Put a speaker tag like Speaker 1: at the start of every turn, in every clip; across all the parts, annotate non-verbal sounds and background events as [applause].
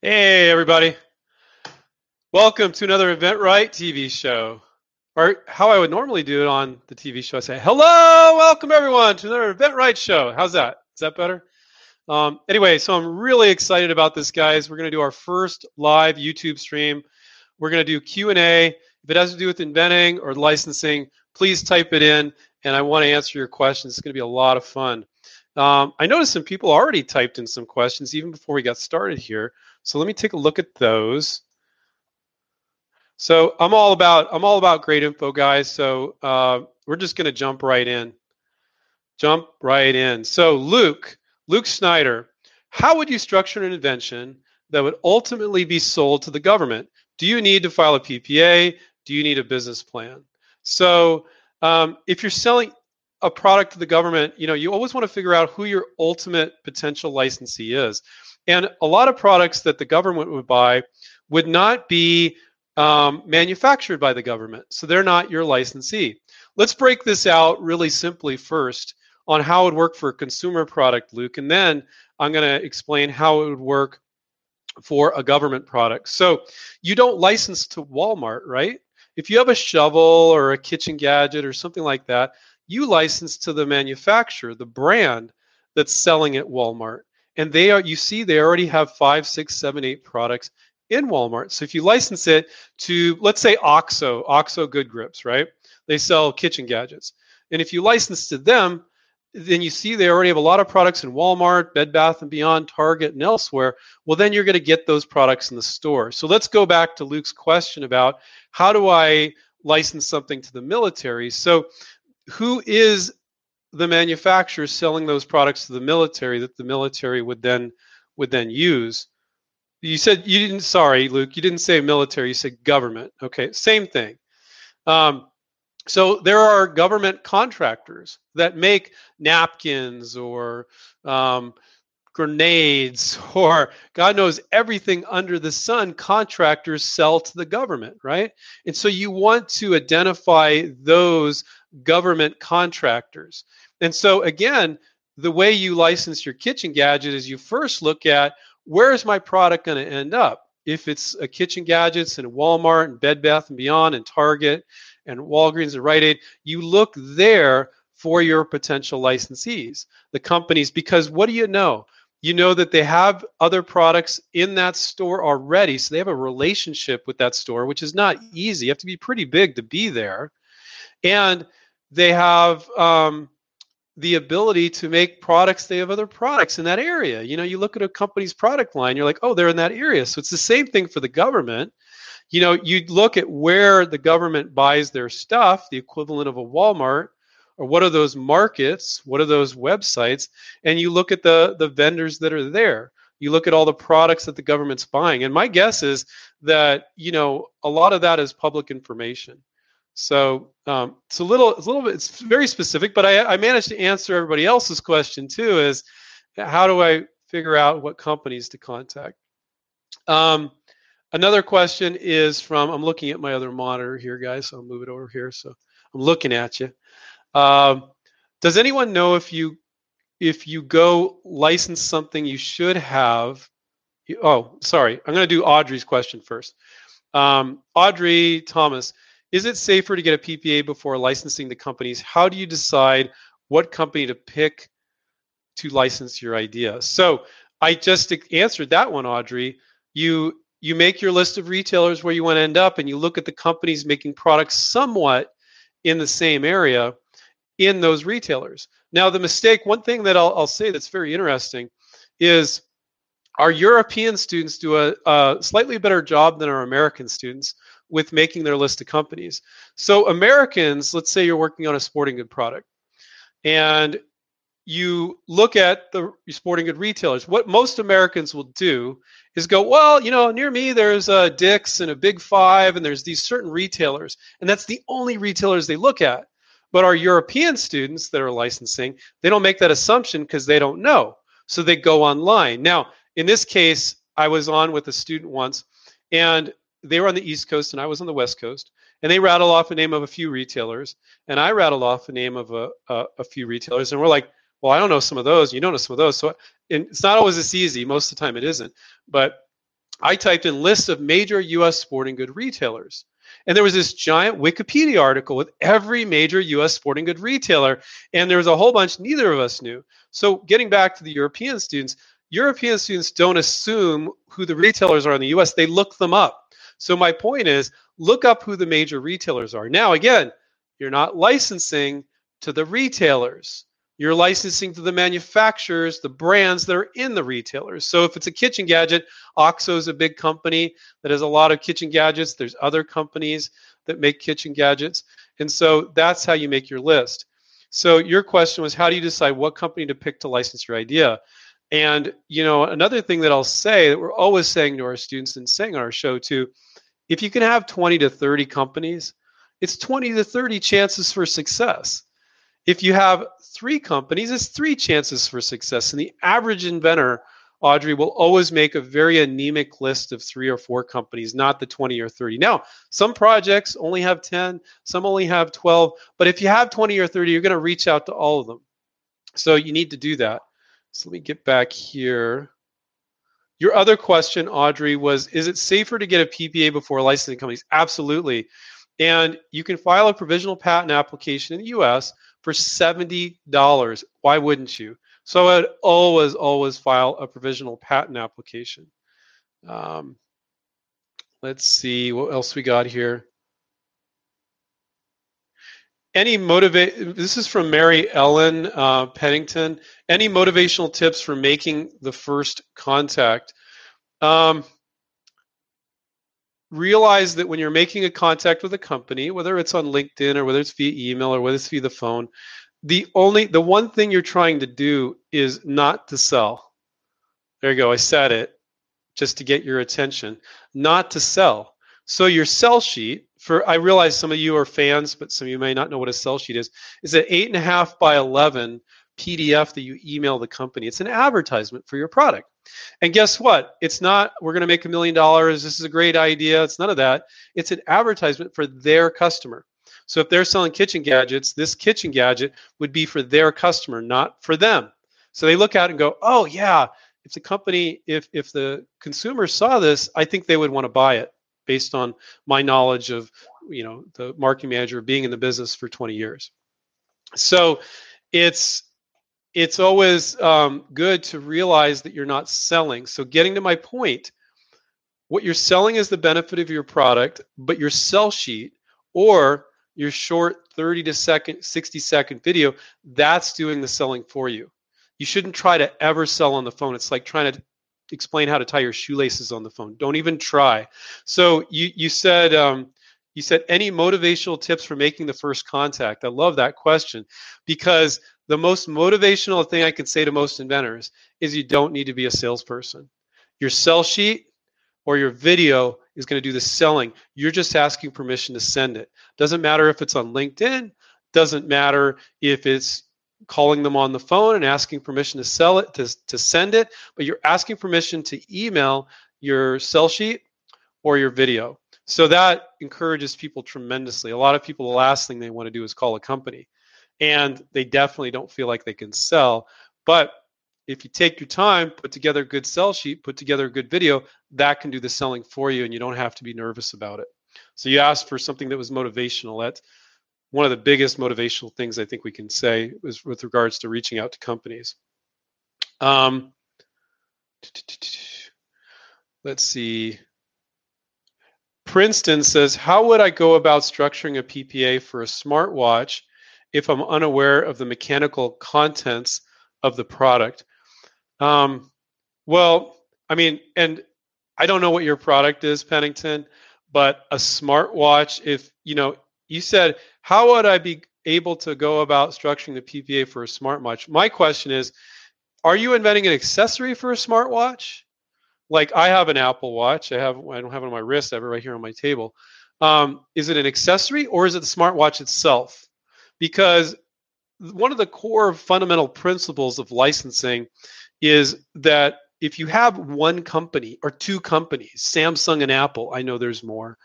Speaker 1: Hey, everybody. Welcome to another inventRight TV show. Or how I would normally do it on the TV show, I say, hello, welcome everyone to another inventRight show. How's that? Is that better? Um, anyway, so I'm really excited about this, guys. We're going to do our first live YouTube stream. We're going to do Q&A. If it has to do with inventing or licensing, please type it in, and I want to answer your questions. It's going to be a lot of fun. Um, I noticed some people already typed in some questions even before we got started here. So let me take a look at those. So I'm all about I'm all about great info, guys. So uh, we're just going to jump right in. Jump right in. So Luke, Luke Snyder, how would you structure an invention that would ultimately be sold to the government? Do you need to file a PPA? Do you need a business plan? So um, if you're selling a product to the government, you know you always want to figure out who your ultimate potential licensee is. And a lot of products that the government would buy would not be um, manufactured by the government. So they're not your licensee. Let's break this out really simply first on how it would work for a consumer product, Luke, and then I'm going to explain how it would work for a government product. So you don't license to Walmart, right? If you have a shovel or a kitchen gadget or something like that, you license to the manufacturer, the brand that's selling at Walmart. And they are you see they already have five six seven eight products in walmart. So if you license it to let's say oxo oxo good grips right? They sell kitchen gadgets. And if you license to them then you see they already have a lot of products in walmart bed bath and beyond target and elsewhere. Well then you're going to get those products in the store. So let's go back to luke's question about how do i license something to the military? So who is the manufacturer selling those products to the military that the military would then would then use. You said you didn't. Sorry, Luke. You didn't say military. You said government. Okay, same thing. Um, so there are government contractors that make napkins or um, grenades [laughs] or God knows everything under the sun. Contractors sell to the government, right? And so you want to identify those government contractors. And so, again, the way you license your kitchen gadget is you first look at where is my product going to end up? If it's a kitchen gadgets in Walmart and Bed Bath and Beyond and Target and Walgreens and Rite Aid, you look there for your potential licensees, the companies, because what do you know? You know that they have other products in that store already. So they have a relationship with that store, which is not easy. You have to be pretty big to be there. And they have um, the ability to make products they have other products in that area. You know you look at a company's product line you're like oh they're in that area. So it's the same thing for the government. You know you look at where the government buys their stuff the equivalent of a walmart or what are those markets what are those websites and you look at the the vendors that are there. You look at all the products that the government's buying and my guess is that you know a lot of that is public information so um, it's a little, it's a little bit, it's very specific, but I, I managed to answer everybody else's question too. Is how do I figure out what companies to contact? Um, another question is from, I'm looking at my other monitor here, guys. So I'll move it over here. So I'm looking at you. Um, does anyone know if you if you go license something you should have? Oh, sorry. I'm going to do Audrey's question first. Um, Audrey Thomas is it safer to get a PPA before licensing the companies? How do you decide what company to pick to license your idea? So I just answered that one, Audrey. You you make your list of retailers where you want to end up, and you look at the companies making products somewhat in the same area in those retailers. Now, the mistake, one thing that I'll, I'll say that's very interesting is our European students do a, a slightly better job than our American students with making their list of companies. So Americans, let's say you're working on a sporting good product, and you look at the sporting good retailers. What most Americans will do is go, well, you know, near me there's a Dick's and a Big Five, and there's these certain retailers, and that's the only retailers they look at. But our European students that are licensing, they don't make that assumption because they don't know. So they go online. Now, in this case, I was on with a student once, and they were on the East Coast and I was on the West Coast, and they rattle off a name of a few retailers, and I rattle off a name of a, a, a few retailers, and we're like, well, I don't know some of those, you don't know some of those, so it's not always this easy. Most of the time, it isn't. But I typed in list of major US sporting good retailers. And there was this giant Wikipedia article with every major US sporting good retailer. And there was a whole bunch neither of us knew. So, getting back to the European students, European students don't assume who the retailers are in the US, they look them up. So, my point is look up who the major retailers are. Now, again, you're not licensing to the retailers. You're licensing to the manufacturers, the brands that are in the retailers. So if it's a kitchen gadget, OXO is a big company that has a lot of kitchen gadgets. There's other companies that make kitchen gadgets. And so that's how you make your list. So your question was how do you decide what company to pick to license your idea? And you know, another thing that I'll say that we're always saying to our students and saying on our show too, if you can have 20 to 30 companies, it's 20 to 30 chances for success. If you have three companies, it's three chances for success. And the average inventor, Audrey, will always make a very anemic list of three or four companies, not the 20 or 30. Now, some projects only have 10, some only have 12, but if you have 20 or 30, you're going to reach out to all of them. So you need to do that. So let me get back here. Your other question, Audrey, was Is it safer to get a PPA before licensing companies? Absolutely. And you can file a provisional patent application in the US for $70. Why wouldn't you? So I'd always, always file a provisional patent application. Um, let's see what else we got here. Any motivate? This is from Mary Ellen uh, Pennington. Any motivational tips for making the first contact? Um, realize that when you're making a contact with a company, whether it's on LinkedIn or whether it's via email or whether it's via the phone, the only the one thing you're trying to do is not to sell. There you go. I said it just to get your attention, not to sell. So your sell sheet for I realize some of you are fans, but some of you may not know what a sell sheet is. Is an eight and a half by eleven PDF that you email the company. It's an advertisement for your product. And guess what? It's not, we're going to make a million dollars. This is a great idea. It's none of that. It's an advertisement for their customer. So if they're selling kitchen gadgets, this kitchen gadget would be for their customer, not for them. So they look it and go, oh, yeah, if the company, if, if the consumer saw this, I think they would want to buy it based on my knowledge of, you know, the marketing manager being in the business for 20 years. So it's it's always um, good to realize that you're not selling. So, getting to my point, what you're selling is the benefit of your product, but your sell sheet or your short 30 to second 60 second video that's doing the selling for you you shouldn't try to ever sell on the phone it's like trying to explain how to tie your shoelaces on the phone don't even try so you you said um, you said any motivational tips for making the first contact i love that question because the most motivational thing I can say to most inventors is you don't need to be a salesperson. Your sell sheet or your video is going to do the selling. You're just asking permission to send it. Doesn't matter if it's on LinkedIn, doesn't matter if it's calling them on the phone and asking permission to sell it, to, to send it, but you're asking permission to email your sell sheet or your video. So that encourages people tremendously. A lot of people, the last thing they want to do is call a company and they definitely don't feel like they can sell. But if you take your time, put together a good sell sheet, put together a good video, that can do the selling for you and you don't have to be nervous about it. So you asked for something that was motivational. That's one of the biggest motivational things I think we can say is with regards to reaching out to companies. Um, let's see. Princeton says, How would I go about structuring a PPA for a smartwatch if I'm unaware of the mechanical contents of the product. Um, well, I mean, and I don't know what your product is, Pennington, but a smartwatch, if, you know, you said, how would I be able to go about structuring the PPA for a smartwatch? My question is, are you inventing an accessory for a smartwatch? Like I have an Apple Watch. I have I don't have it on my wrist. I have it right here on my table. Um, is it an accessory or is it the smartwatch itself? because one of the core fundamental principles of licensing is that if you have one company or two companies, Samsung and Apple, I know there's more,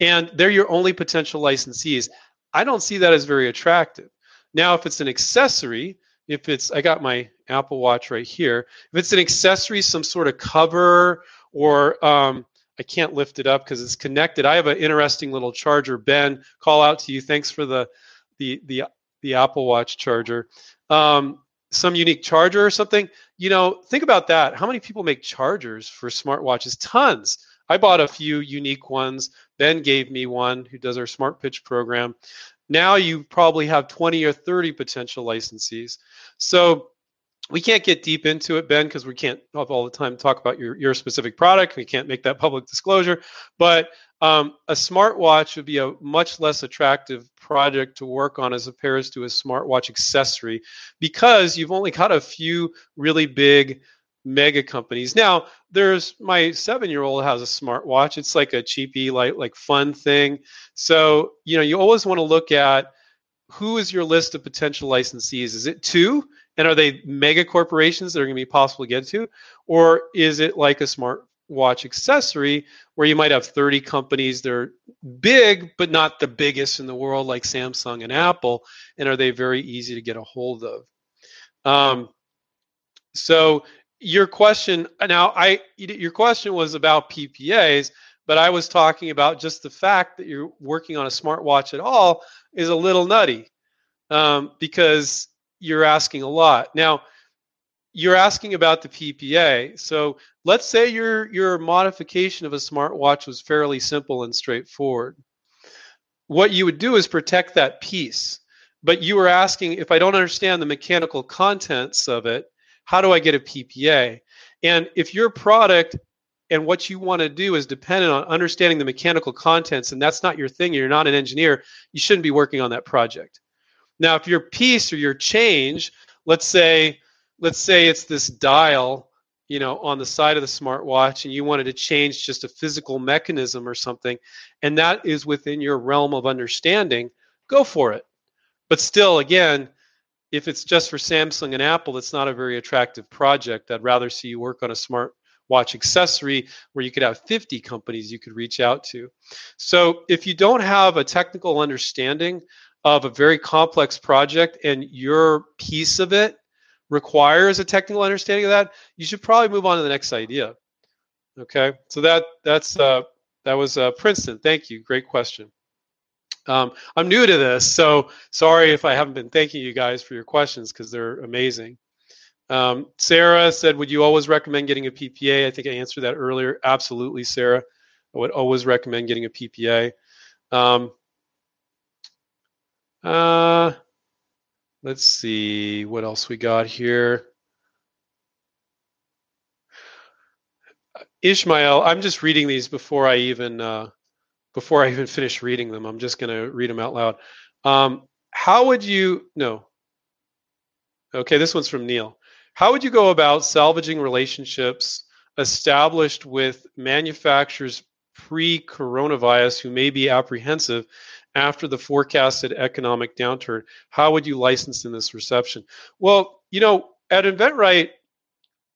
Speaker 1: and they're your only potential licensees, I don't see that as very attractive. Now, if it's an accessory, if it's, I got my Apple Watch right here, if it's an accessory, some sort of cover or um, I can't lift it up because it's connected. I have an interesting little charger. Ben, call out to you. Thanks for the the the the Apple Watch charger. Um, some unique charger or something. You know, think about that. How many people make chargers for smartwatches? Tons. I bought a few unique ones. Ben gave me one who does our Smart Pitch program. Now you probably have 20 or 30 potential licensees. So we can't get deep into it, Ben, because we can't have all the time talk about your, your specific product. We can't make that public disclosure. But um, a smartwatch would be a much less attractive project to work on as opposed to a smartwatch accessory because you've only got a few really big mega companies. Now, there's my seven-year-old has a smartwatch. It's like a cheapy, like like fun thing. So you know, you always want to look at who is your list of potential licensees. Is it two? And are they mega corporations that are going to be possible to get to? Or is it like a smartwatch accessory where you might have 30 companies that are big, but not the biggest in the world like Samsung and Apple? And are they very easy to get a hold of? Um, so your question now, I your question was about PPAs, but I was talking about just the fact that you're working on a smartwatch at all is a little nutty um, because you're asking a lot. Now, you're asking about the PPA. So let's say your your modification of a smartwatch was fairly simple and straightforward. What you would do is protect that piece. But you were asking if I don't understand the mechanical contents of it, how do I get a PPA? And if your product and what you want to do is dependent on understanding the mechanical contents, and that's not your thing, you're not an engineer, you shouldn't be working on that project. Now, if your piece or your change, let's say, let's say it's this dial, you know, on the side of the smartwatch, and you wanted to change just a physical mechanism or something, and that is within your realm of understanding, go for it. But still, again, if it's just for Samsung and Apple, it's not a very attractive project. I'd rather see you work on a smart watch accessory where you could have 50 companies you could reach out to. So if you don't have a technical understanding of a very complex project and your piece of it requires a technical understanding of that, you should probably move on to the next idea. Okay, so that that's uh, that was uh, Princeton. Thank you. Great question. Um, I'm new to this, so sorry if I haven't been thanking you guys for your questions because they're amazing. Um, Sarah said, "Would you always recommend getting a PPA?" I think I answered that earlier. Absolutely, Sarah. I would always recommend getting a PPA. Um, uh, let's see what else we got here. Ishmael, I'm just reading these before I even uh, before I even finish reading them. I'm just going to read them out loud. Um, how would you no? Okay, this one's from Neil. How would you go about salvaging relationships established with manufacturers pre-coronavirus who may be apprehensive after the forecasted economic downturn? How would you license in this reception? Well, you know, at InventRight,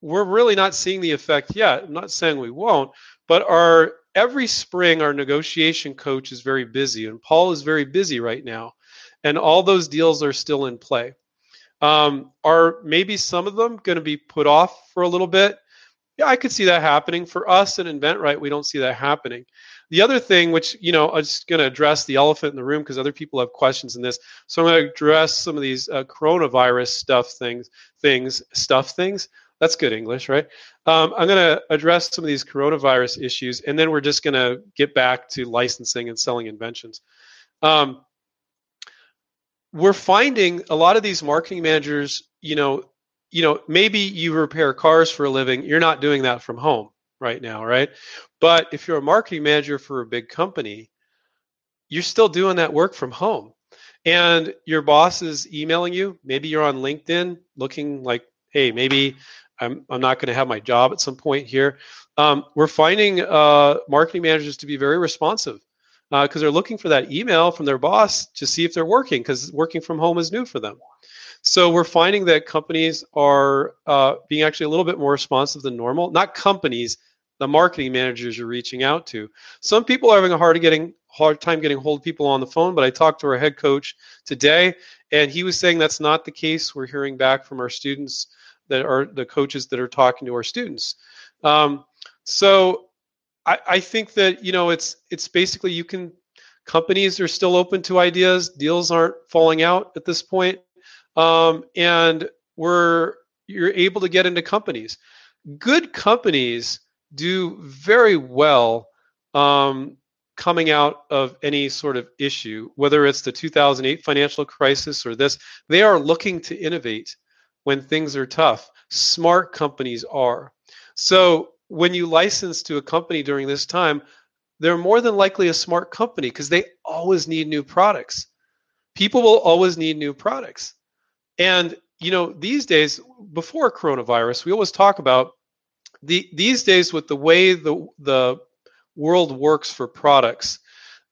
Speaker 1: we're really not seeing the effect yet. I'm not saying we won't, but our every spring our negotiation coach is very busy, and Paul is very busy right now, and all those deals are still in play. Um, are maybe some of them going to be put off for a little bit? Yeah, I could see that happening. For us at InventRight, we don't see that happening. The other thing, which you know, I'm just going to address the elephant in the room because other people have questions in this. So I'm going to address some of these uh, coronavirus stuff things, things, stuff things. That's good English, right? Um, I'm going to address some of these coronavirus issues, and then we're just going to get back to licensing and selling inventions. Um, we're finding a lot of these marketing managers, you know, you know, maybe you repair cars for a living. You're not doing that from home right now, right? But if you're a marketing manager for a big company, you're still doing that work from home. And your boss is emailing you. Maybe you're on LinkedIn looking like, hey, maybe I'm, I'm not going to have my job at some point here. Um, we're finding uh, marketing managers to be very responsive because uh, they're looking for that email from their boss to see if they're working because working from home is new for them. So we're finding that companies are uh, being actually a little bit more responsive than normal. Not companies, the marketing managers you're reaching out to. Some people are having a hard getting hard time getting hold of people on the phone, but I talked to our head coach today, and he was saying that's not the case. We're hearing back from our students that are the coaches that are talking to our students. Um, so I, I think that you know it's it's basically you can companies are still open to ideas. Deals aren't falling out at this point, um, and we're you're able to get into companies. Good companies do very well um, coming out of any sort of issue, whether it's the 2008 financial crisis or this. They are looking to innovate when things are tough. Smart companies are. So when you license to a company during this time, they're more than likely a smart company because they always need new products. People will always need new products. And you know, these days before coronavirus, we always talk about the these days with the way the the world works for products,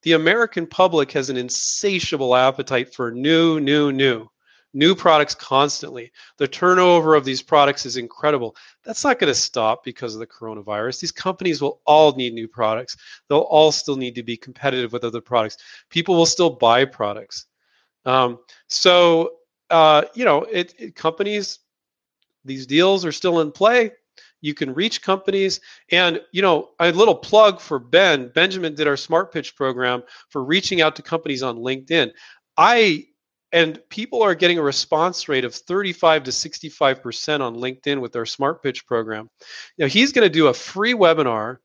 Speaker 1: the American public has an insatiable appetite for new, new, new new products constantly. The turnover of these products is incredible. That's not going to stop because of the coronavirus. These companies will all need new products. They'll all still need to be competitive with other products. People will still buy products. Um, so, uh, you know, it, it, companies, these deals are still in play. You can reach companies. And, you know, a little plug for Ben. Benjamin did our Smart Pitch program for reaching out to companies on LinkedIn. I and people are getting a response rate of 35 to 65% on LinkedIn with our Smart Pitch program. Now, he's going to do a free webinar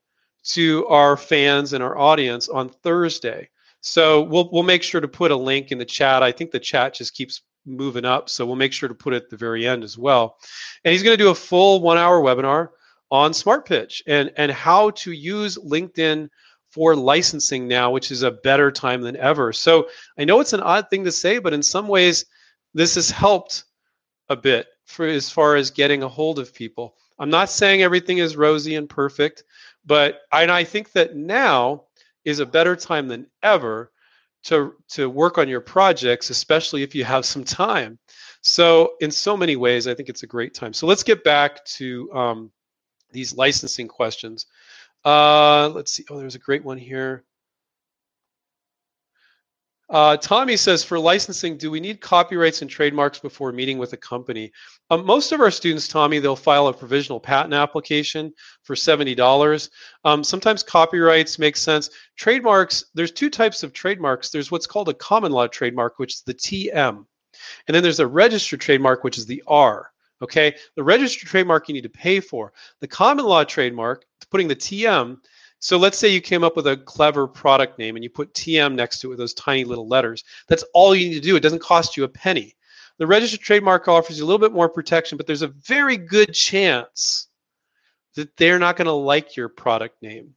Speaker 1: to our fans and our audience on Thursday. So we'll we'll make sure to put a link in the chat. I think the chat just keeps moving up, so we'll make sure to put it at the very end as well. And he's going to do a full one-hour webinar on Smart Pitch and and how to use LinkedIn for licensing now, which is a better time than ever. So I know it's an odd thing to say, but in some ways, this has helped a bit for as far as getting a hold of people. I'm not saying everything is rosy and perfect, but and I think that now is a better time than ever to to work on your projects, especially if you have some time. So in so many ways, I think it's a great time. So let's get back to um, these licensing questions. Uh, let's see. Oh, there's a great one here. Uh, Tommy says, for licensing, do we need copyrights and trademarks before meeting with a company? Um, most of our students, Tommy, they'll file a provisional patent application for $70. Um, sometimes copyrights make sense. Trademarks, there's two types of trademarks. There's what's called a common law trademark, which is the TM. And then there's a registered trademark, which is the R. Okay, the registered trademark you need to pay for. The common law trademark, putting the TM. So let's say you came up with a clever product name and you put TM next to it with those tiny little letters. That's all you need to do. It doesn't cost you a penny. The registered trademark offers you a little bit more protection, but there's a very good chance that they're not going to like your product name.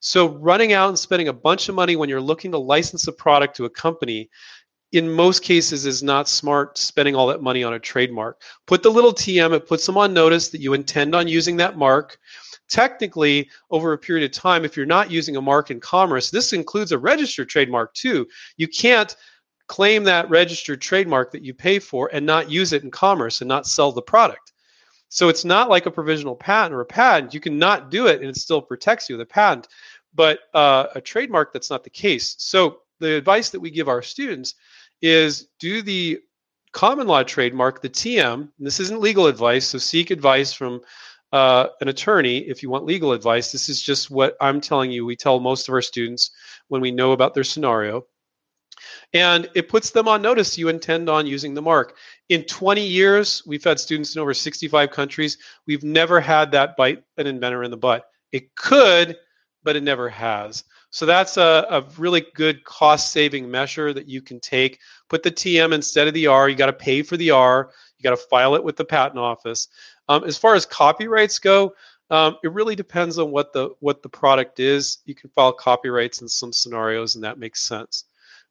Speaker 1: So running out and spending a bunch of money when you're looking to license a product to a company in most cases is not smart spending all that money on a trademark. Put the little TM, it puts them on notice that you intend on using that mark. Technically, over a period of time, if you're not using a mark in commerce, this includes a registered trademark too. You can't claim that registered trademark that you pay for and not use it in commerce and not sell the product. So it's not like a provisional patent or a patent. You can not do it and it still protects you, the patent. But uh, a trademark, that's not the case. So the advice that we give our students is do the common law trademark, the TM. this isn't legal advice, so seek advice from uh, an attorney if you want legal advice. This is just what I'm telling you. We tell most of our students when we know about their scenario. And it puts them on notice you intend on using the mark. In 20 years, we've had students in over 65 countries. We've never had that bite an inventor in the butt. It could, but it never has. So that's a, a really good cost saving measure that you can take. Put the TM instead of the R. You got to pay for the R. You got to file it with the patent office. Um, as far as copyrights go, um, it really depends on what the what the product is. You can file copyrights in some scenarios, and that makes sense.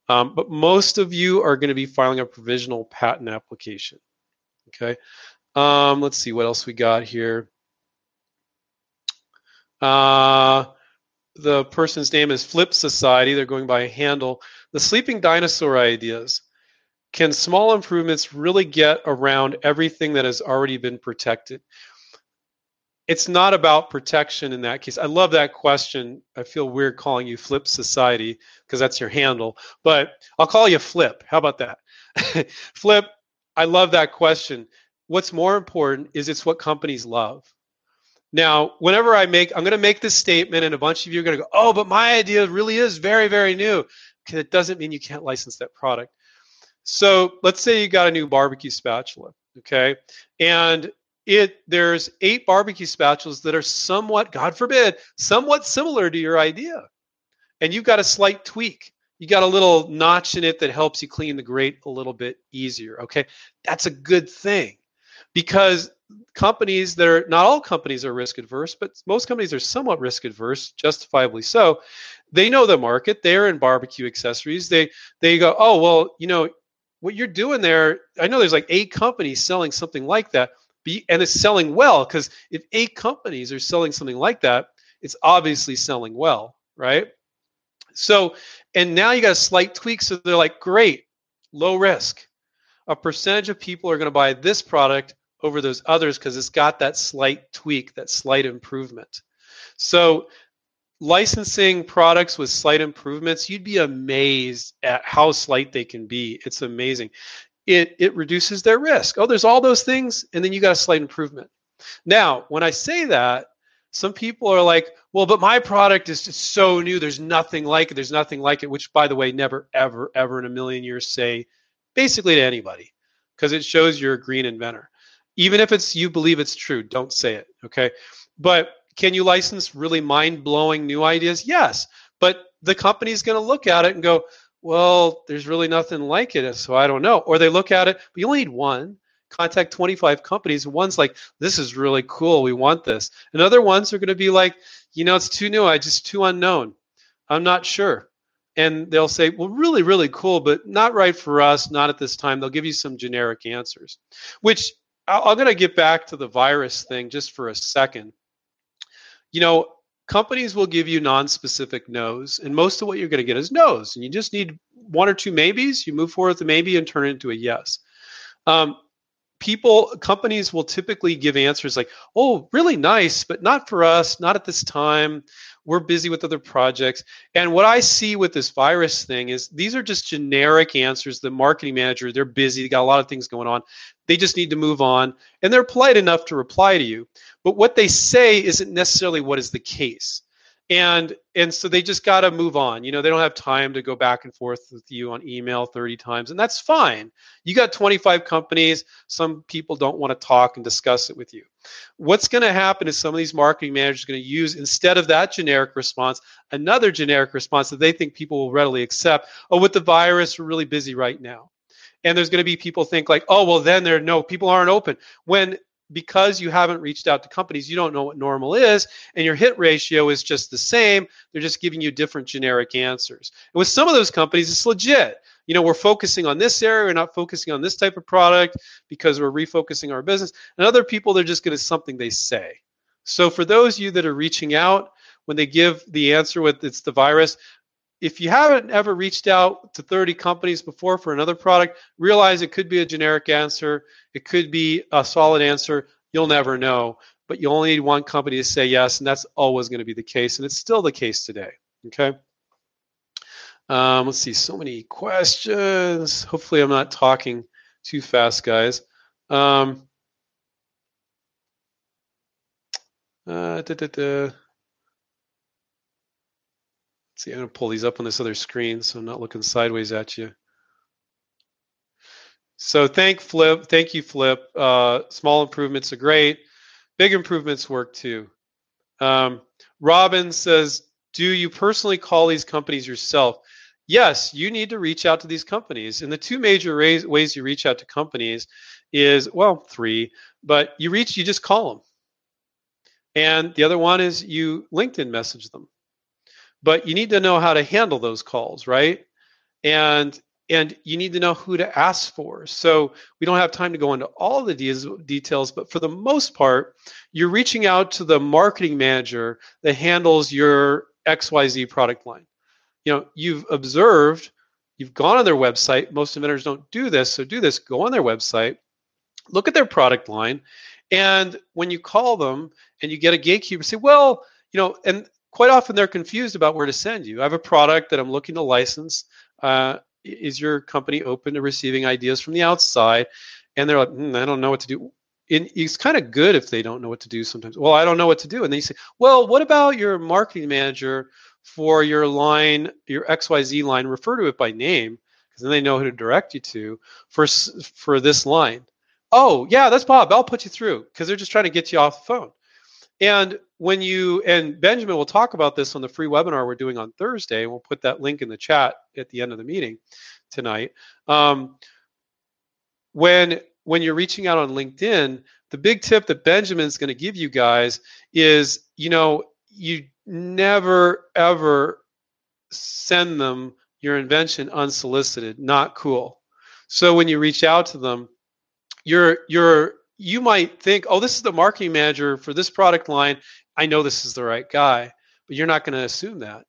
Speaker 1: Um, but most of you are going to be filing a provisional patent application. Okay. Um, let's see what else we got here. Uh, the person's name is Flip Society. They're going by a handle. The sleeping dinosaur ideas. Can small improvements really get around everything that has already been protected? It's not about protection in that case. I love that question. I feel weird calling you Flip Society because that's your handle, but I'll call you Flip. How about that? [laughs] Flip, I love that question. What's more important is it's what companies love. Now, whenever I make, I'm going to make this statement, and a bunch of you are going to go, "Oh, but my idea really is very, very new." Okay, that doesn't mean you can't license that product. So let's say you got a new barbecue spatula, okay, and it there's eight barbecue spatulas that are somewhat, God forbid, somewhat similar to your idea, and you've got a slight tweak. You got a little notch in it that helps you clean the grate a little bit easier. Okay, that's a good thing because companies that are not all companies are risk adverse, but most companies are somewhat risk adverse, justifiably so. They know the market. They're in barbecue accessories. They they go, oh well, you know what you're doing there. I know there's like eight companies selling something like that, and it's selling well because if eight companies are selling something like that, it's obviously selling well, right? So, and now you got a slight tweak. So they're like, great, low risk. A percentage of people are going to buy this product over those others because it's got that slight tweak, that slight improvement. So licensing products with slight improvements, you'd be amazed at how slight they can be. It's amazing. It it reduces their risk. Oh, there's all those things, and then you got a slight improvement. Now, when I say that, some people are like, well, but my product is just so new. There's nothing like it. There's nothing like it, which, by the way, never, ever, ever in a million years say basically to anybody because it shows you're a green inventor even if it's you believe it's true don't say it okay but can you license really mind-blowing new ideas? Yes but the company's going to look at it and go well there's really nothing like it so i don't know. Or they look at it but you only need one. Contact 25 companies. One's like this is really cool we want this. And other ones are going to be like you know it's too new i just too unknown. I'm not sure. And they'll say well really really cool but not right for us not at this time. They'll give you some generic answers which I'm going to get back to the virus thing just for a second. You know, companies will give you non-specific no's, and most of what you're going to get is no's, and you just need one or two maybes. You move forward with a maybe and turn it into a yes. Um, people, companies will typically give answers like, "Oh, really nice, but not for us, not at this time." We're busy with other projects. And what I see with this virus thing is these are just generic answers. The marketing manager, they're busy, they got a lot of things going on. They just need to move on. And they're polite enough to reply to you. But what they say isn't necessarily what is the case and and so they just got to move on you know they don't have time to go back and forth with you on email 30 times and that's fine. You got 25 companies some people don't want to talk and discuss it with you. What's going to happen is some of these marketing managers are going to use instead of that generic response another generic response that they think people will readily accept. Oh with the virus we're really busy right now. And there's going to be people think like oh well then there no people aren't open. When because you haven't reached out to companies, you don't know what normal is, and your hit ratio is just the same. They're just giving you different generic answers. And with some of those companies, it's legit. You know, we're focusing on this area, we're not focusing on this type of product because we're refocusing our business. And other people, they're just going to something they say. So for those of you that are reaching out, when they give the answer with it's the virus, if you haven't ever reached out to 30 companies before for another product, realize it could be a generic answer. It could be a solid answer. You'll never know. But you only need one company to say yes, and that's always going to be the case. And it's still the case today. Okay. Um, let's see, so many questions. Hopefully, I'm not talking too fast, guys. Um, uh. See, I'm going to pull these up on this other screen so I'm not looking sideways at you. So thank Flip, thank you, Flip. Uh, small improvements are great. Big improvements work too. Um, Robin says, do you personally call these companies yourself? Yes, you need to reach out to these companies. And the two major ways, ways you reach out to companies is, well, three, but you reach, you just call them. And the other one is you LinkedIn message them but you need to know how to handle those calls right? And and you need to know who to ask for. So we don't have time to go into all the de- details but for the most part you're reaching out to the marketing manager that handles your xyz product line. You know you've observed you've gone on their website. Most inventors don't do this so do this. Go on their website look at their product line and when you call them and you get a gatekeeper say well you know and quite often they're confused about where to send you. I have a product that I'm looking to license. Uh, is your company open to receiving ideas from the outside? And they're like, mm, I don't know what to do. in, it's kind of good if they don't know what to do sometimes. Well, I don't know what to do. And then you say, well, what about your marketing manager for your line, your XYZ line? Refer to it by name because then they know who to direct you to for, for this line. Oh, yeah, that's Bob. I'll put you through because they're just trying to get you off the phone. And when you, and Benjamin will talk about this on the free webinar we're doing on Thursday, and we'll put that link in the chat at the end of the meeting tonight. Um, when when you're reaching out on LinkedIn, the big tip that Benjamin's going to give you guys is, you know, you never ever send them your invention unsolicited. Not cool. So when you reach out to them, you're you're you might think, oh, this is the marketing manager for this product line. I know this is the right guy, but you're not going to assume that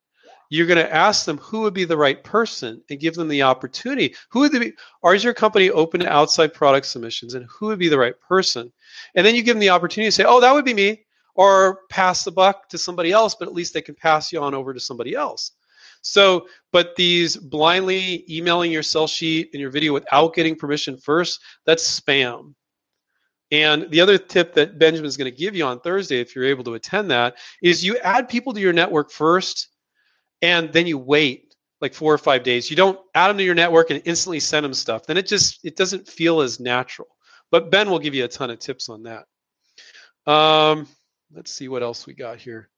Speaker 1: you're going to ask them who would be the right person and give them the opportunity. Who would be, or is your company open to outside product submissions and who would be the right person? And then you give them the opportunity to say, oh, that would be me, or pass the buck to somebody else, but at least they can pass you on over to somebody else. So, but these blindly emailing your sell sheet and your video without getting permission first, that's spam. And the other tip that Benjamin is going to give you on Thursday, if you're able to attend that, is you add people to your network first and then you wait like four or five days. You don't add them to your network and instantly send them stuff. Then it just it doesn't feel as natural. But Ben will give you a ton of tips on that. Um, let's see what else we got here.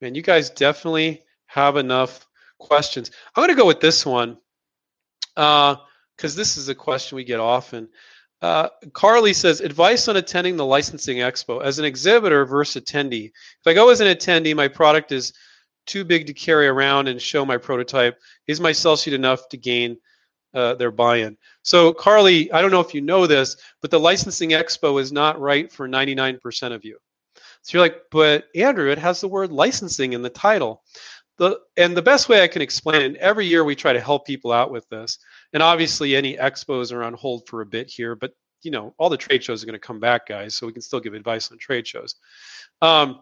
Speaker 1: Man, you guys definitely have enough questions. I'm going to go with this one because uh, this is a question we get often. Uh, Carly says, advice on attending the licensing expo as an exhibitor versus attendee. If I go as an attendee, my product is too big to carry around and show my prototype? Is my sell sheet enough to gain uh, their buy-in? So Carly, I don't know if you know this, but the licensing expo is not right for 99% of you. So you're like, but Andrew, it has the word licensing in the title. The, and the best way I can explain it, every year we try to help people out with this, and obviously any expos are on hold for a bit here, but you know, all the trade shows are going to come back, guys, so we can still give advice on trade shows. Um,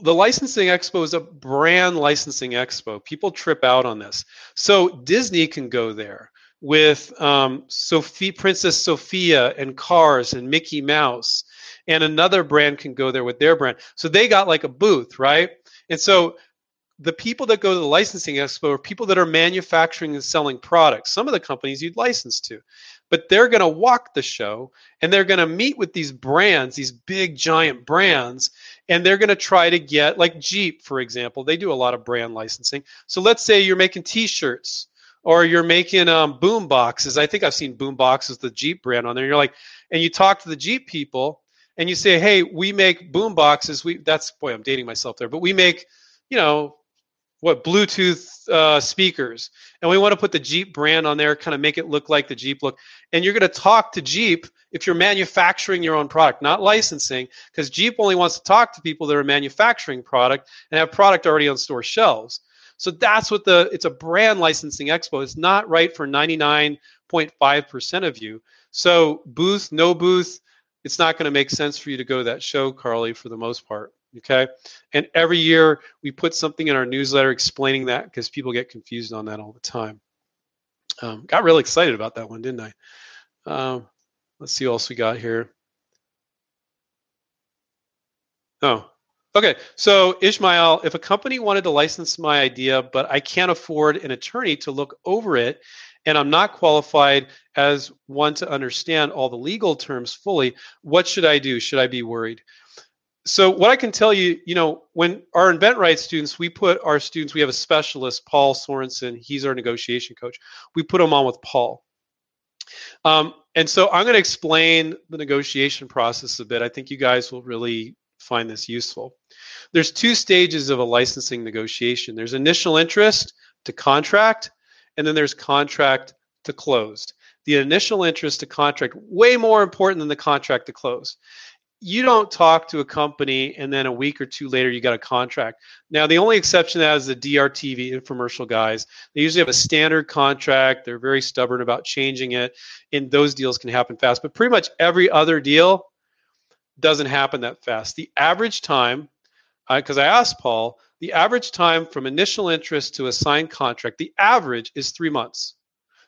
Speaker 1: the licensing expo is a brand licensing expo. People trip out on this. So Disney can go there with um, Sophie, Princess Sophia and Cars and Mickey Mouse, and another brand can go there with their brand. So they got like a booth, right? And so the people that go to the licensing expo are people that are manufacturing and selling products. Some of the companies you'd license to, but they're going to walk the show and they're going to meet with these brands, these big giant brands, and they're going to try to get like Jeep, for example. They do a lot of brand licensing. So let's say you're making T-shirts or you're making um, boom boxes. I think I've seen boom boxes, the Jeep brand on there. You're like, and you talk to the Jeep people and you say, hey, we make boom boxes. We that's boy, I'm dating myself there, but we make, you know, what Bluetooth uh, speakers, and we want to put the Jeep brand on there, kind of make it look like the Jeep look. And you're going to talk to Jeep if you're manufacturing your own product, not licensing, because Jeep only wants to talk to people that are manufacturing product and have product already on store shelves. So that's what the it's a brand licensing expo. It's not right for 99.5% of you. So booth, no booth, it's not going to make sense for you to go to that show, Carly, for the most part. Okay. And every year we put something in our newsletter explaining that because people get confused on that all the time. Um, got really excited about that one, didn't I? Um, let's see what else we got here. Oh, okay. So Ishmael, if a company wanted to license my idea, but I can't afford an attorney to look over it, and I'm not qualified as one to understand all the legal terms fully, what should I do? Should I be worried? So what I can tell you, you know, when our InventRight students, we put our students, we have a specialist, Paul Sorensen. He's our negotiation coach. We put them on with Paul. Um, and so I'm going to explain the negotiation process a bit. I think you guys will really find this useful. There's two stages of a licensing negotiation. There's initial interest to contract, and then there's contract to closed. The initial interest to contract way more important than the contract to close you don't talk to a company and then a week or two later you got a contract. Now the only exception to that is the DRTV infomercial guys. They usually have a standard contract. They're very stubborn about changing it, and those deals can happen fast. But pretty much every other deal doesn't happen that fast. The average time, because uh, I asked Paul, the average time from initial interest to a signed contract, the average is three months.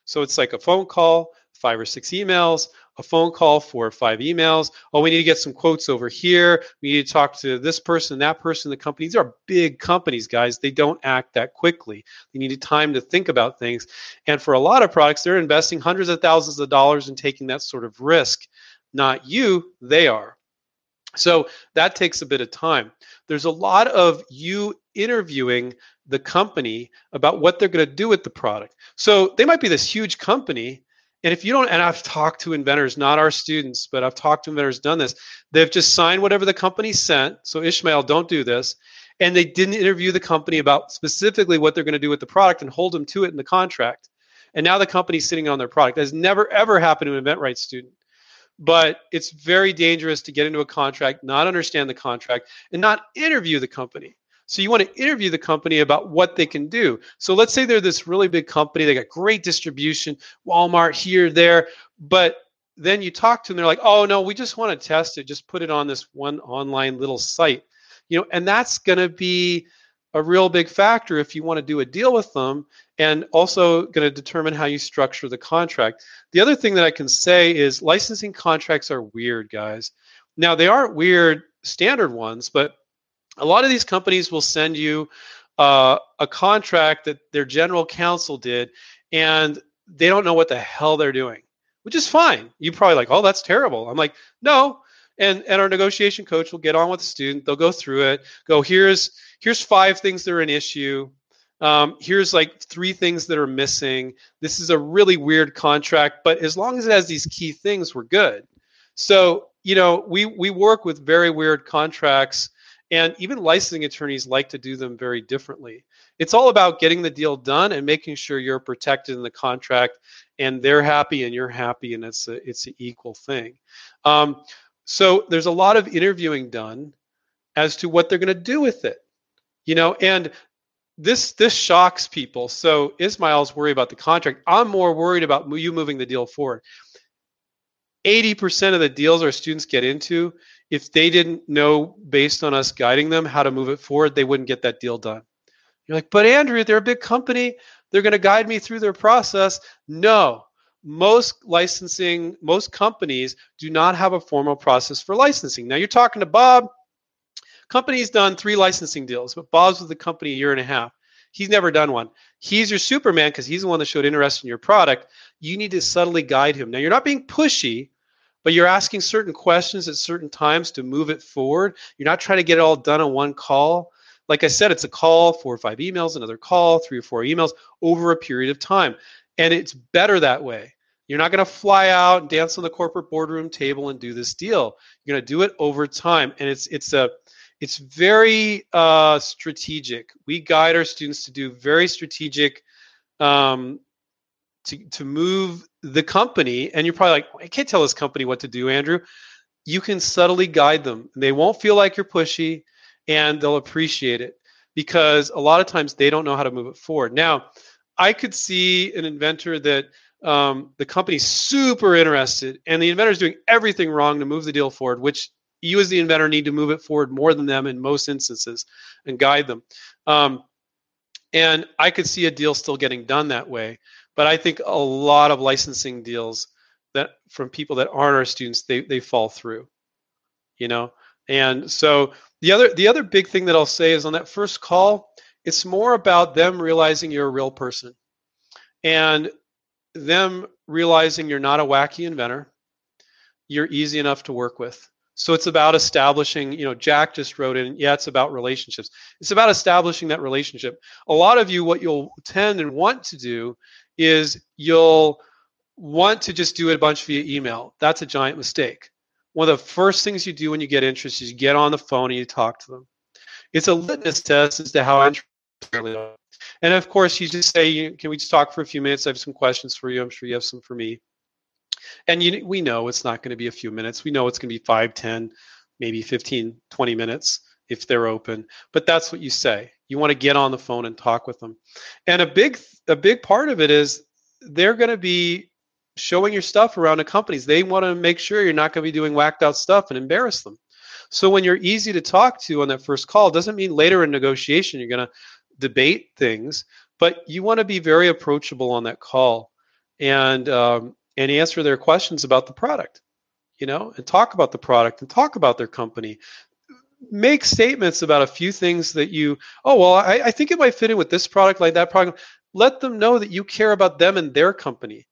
Speaker 1: So it's like a phone call, five or six emails, a phone call, four or five emails. Oh, we need to get some quotes over here. We need to talk to this person, that person, the company. These are big companies, guys. They don't act that quickly. They need time to think about things. And for a lot of products, they're investing hundreds of thousands of dollars in taking that sort of risk. Not you, they are. So that takes a bit of time. There's a lot of you interviewing the company about what they're going to do with the product. So they might be this huge company. And if you don't, and I've talked to inventors, not our students, but I've talked to inventors, done this. They've just signed whatever the company sent. So Ishmael, don't do this. And they didn't interview the company about specifically what they're going to do with the product and hold them to it in the contract. And now the company's sitting on their product. That has never ever happened to an event inventRight student but it's very dangerous to get into a contract, not understand the contract, and not interview the company. So you want to interview the company about what they can do. So let's say they're this really big company, they got great distribution, Walmart here, there, but then you talk to them, they're like, oh no, we just want to test it, just put it on this one online little site. You know, and that's gonna be a real big factor if you want to do a deal with them and also going to determine how you structure the contract. The other thing that I can say is licensing contracts are weird, guys. Now, they aren't weird standard ones, but a lot of these companies will send you uh, a contract that their general counsel did, and they don't know what the hell they're doing, which is fine. You probably like, oh, that's terrible. I'm like, no. And and our negotiation coach will get on with the student. They'll go through it. Go here's here's five things that are an issue. Um, here's like three things that are missing. This is a really weird contract, but as long as it has these key things, we're good. So you know, we we work with very weird contracts and even licensing attorneys like to do them very differently. It's all about getting the deal done and making sure you're protected in the contract and they're happy and you're happy and it's a, it's an equal thing. Um, so there's a lot of interviewing done as to what they're going to do with it. You know, and this this shocks people. So Ismail's worried about the contract. I'm more worried about you moving the deal forward. 80% of the deals our students get into if they didn't know based on us guiding them how to move it forward, they wouldn't get that deal done. You're like, but Andrew, they're a big company. They're going to guide me through their process. No, most licensing, most companies do not have a formal process for licensing. Now you're talking to Bob. Company's done three licensing deals, but Bob's with the company a year and a half. He's never done one. He's your Superman because he's the one that showed interest in your product. You need to subtly guide him. Now you're not being pushy but you're asking certain questions at certain times to move it forward. You're not trying to get it all done on one call. Like I said, it's a call, four or five emails, another call, three or four emails over a period of time. And it's better that way. You're not going to fly out and dance on the corporate boardroom table and do this deal. You're going to do it over time, and it's it's a it's very uh, strategic. We guide our students to do very strategic um, to, to move the company, and you're probably like, I can't tell this company what to do, Andrew. You can subtly guide them. They won't feel like you're pushy, and they'll appreciate it because a lot of times they don't know how to move it forward. Now, I could see an inventor that um, the company's super interested, and the inventor is doing everything wrong to move the deal forward, which you as the inventor need to move it forward more than them in most instances and guide them. Um, and I could see a deal still getting done that way. But I think a lot of licensing deals that from people that aren't our students, they they fall through. You know, and so the other the other big thing that I'll say is on that first call, it's more about them realizing you're a real person, and them realizing you're not a wacky inventor. You're easy enough to work with. So it's about establishing, you know, Jack just wrote in, yeah, it's about relationships. It's about establishing that relationship. A lot of you, what you'll tend and want to do is you'll want to just do it a bunch via email. That's a giant mistake. One of the first things you do when you get interested is you get on the phone and you talk to them. It's a litmus test as to how interested they are. And of course, you just say, "Can we just talk for a few minutes? I have some questions for you. I'm sure you have some for me." And you, we know it's not going to be a few minutes. We know it's going to be 5, 10, maybe 15, 20 minutes if they're open. But that's what you say. You want to get on the phone and talk with them. And a big a big part of it is they're going to be showing your stuff around the companies. They want to make sure you're not going to be doing whacked out stuff and embarrass them. So when you're easy to talk to on that first call, doesn't mean later in negotiation you're going to debate things, but you want to be very approachable on that call. And um, and answer their questions about the product, you know, and talk about the product and talk about their company. Make statements about a few things that you, oh, well, I, I think it might fit in with this product, like that product. Let them know that you care about them and their company.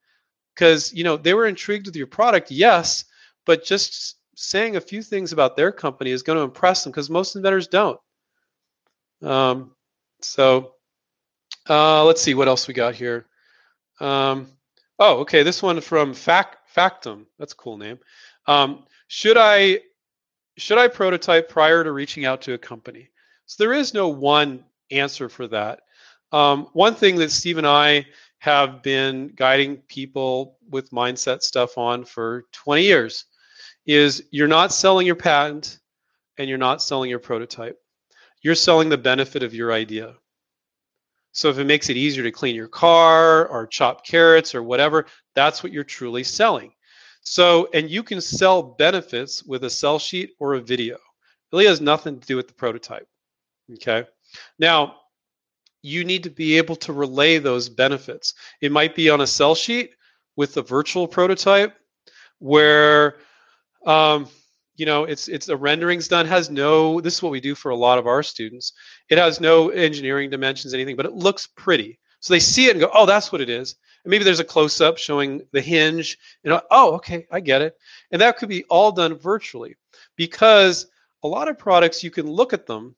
Speaker 1: Because, you know, they were intrigued with your product, yes, but just saying a few things about their company is going to impress them because most inventors don't. Um, so uh, let's see what else we got here. Um, oh, okay, this one from Fac- Factum. That's a cool name. Um, should I should I prototype prior to reaching out to a company? So there is no one answer for that. Um, one thing that Steve and I have been guiding people with mindset stuff on for 20 years is you're not selling your patent and you're not selling your prototype. You're selling the benefit of your idea. So if it makes it easier to clean your car or chop carrots or whatever, that's what you're truly selling. So, and you can sell benefits with a sell sheet or a video. It really has nothing to do with the prototype. Okay. Now, you need to be able to relay those benefits. It might be on a sell sheet with a virtual prototype where um, you know it's it's the renderings done has no this is what we do for a lot of our students. It has no engineering dimensions anything but it looks pretty. So they see it and go oh that's what it is. And maybe there's a close up showing the hinge know oh okay i get it. And that could be all done virtually because a lot of products you can look at them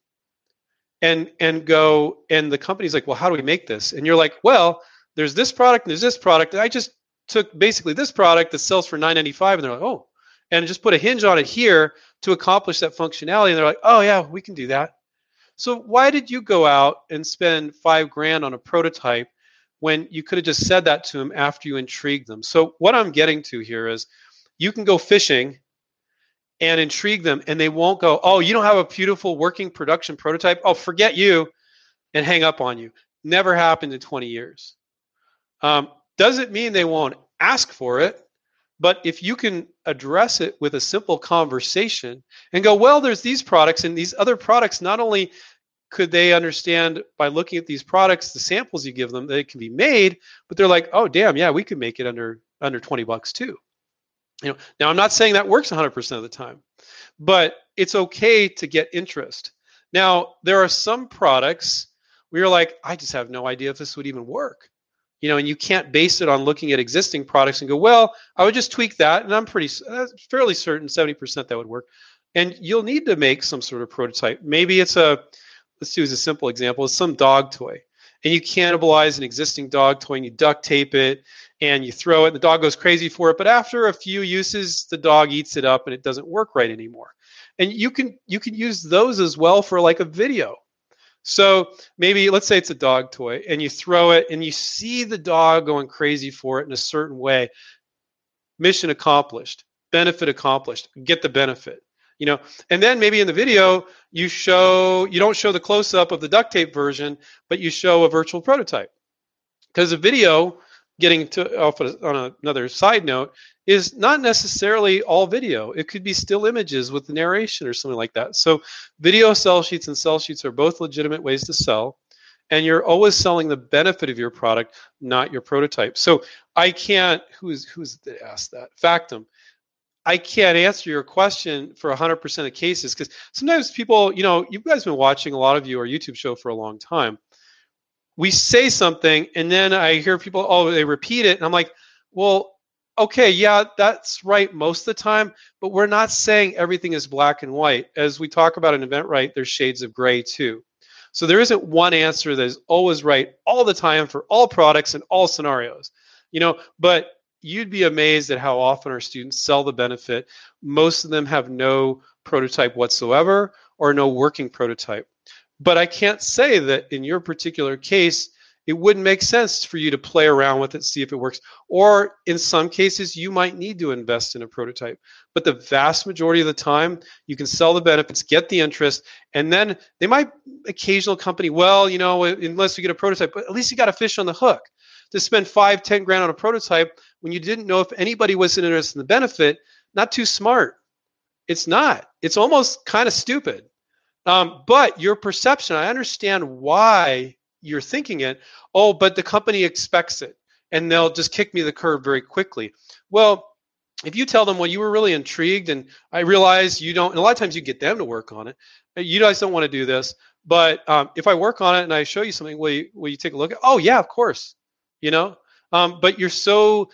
Speaker 1: and and go and the company's like well how do we make this and you're like well there's this product and there's this product and i just took basically this product that sells for 995 and they're like oh and just put a hinge on it here to accomplish that functionality. And they're like, oh, yeah, we can do that. So why did you go out and spend five grand on a prototype when you could have just said that to them after you intrigued them? So what I'm getting to here is you can go fishing and intrigue them and they won't go, oh, you don't have a beautiful working production prototype. Oh, forget you and hang up on you. Never happened in 20 years. Um, does it mean they won't ask for it? But if you can address it with a simple conversation and go, well, there's these products and these other products, not only could they understand by looking at these products, the samples you give them, that it can be made, but they're like, oh, damn, yeah, we could make it under under 20 bucks too. You know, now I'm not saying that works 100% of the time, but it's okay to get interest. Now, there are some products where you're like, I just have no idea if this would even work you know, and you can't base it on looking at existing products and go, well, I would just tweak that, and I'm pretty uh, fairly certain 70% that would work. And you'll need to make some sort of prototype. Maybe it's a let's use a simple example, it's some dog toy. And you cannibalize an existing dog toy and you duct tape it and you throw it, and the dog goes crazy for it. But after a few uses, the dog eats it up and it doesn't work right anymore. And you can you can use those as well for like a video so maybe let's say it's a dog toy and you throw it and you see the dog going crazy for it in a certain way. Mission accomplished, benefit accomplished, get the benefit. You know, and then maybe in the video you show you don't show the close up of the duct tape version, but you show a virtual prototype. Because a video getting to off on another side note is not necessarily all video. It could be still images with narration or something like that. So video sell sheets and sell sheets are both legitimate ways to sell. And you're always selling the benefit of your product, not your prototype. So I can't, who's who's that asked that? Factum. I can't answer your question for 100% of cases because sometimes people, you know, you guys been watching a lot of you our YouTube show for a long time. We say something and then I hear people, oh, they repeat it. And I'm like, well, okay, yeah, that's right most of the time, but we're not saying everything is black and white. As we talk about an inventRight, there's shades of gray too. So there isn't one answer that is always right all the time for all products and all scenarios. You know, but you'd be amazed at how often our students sell the benefit. Most of them have no prototype whatsoever or no working prototype. But I can't say that in your particular case, it wouldn't make sense for you to play around with it, see if it works. Or in some cases, you might need to invest in a prototype. But the vast majority of the time, you can sell the benefits, get the interest, and then they might occasional company, well, you know, unless you get a prototype, but at least you got a fish on the hook. To spend five, ten grand on a prototype when you didn't know if anybody was interested in the benefit, not too smart. It's not. It's almost kind of stupid. Um, but your perception, I understand why you're thinking it oh but the company expects it and they'll just kick me the curb very quickly. Well, if you tell them, well, you were really intrigued, and I realize you don't, and a lot of times you get them to work on it. You guys don't want to do this, but um, if I work on it and I show you something, will you, will you take a look at? Oh yeah, of course. You know, um, but you're so.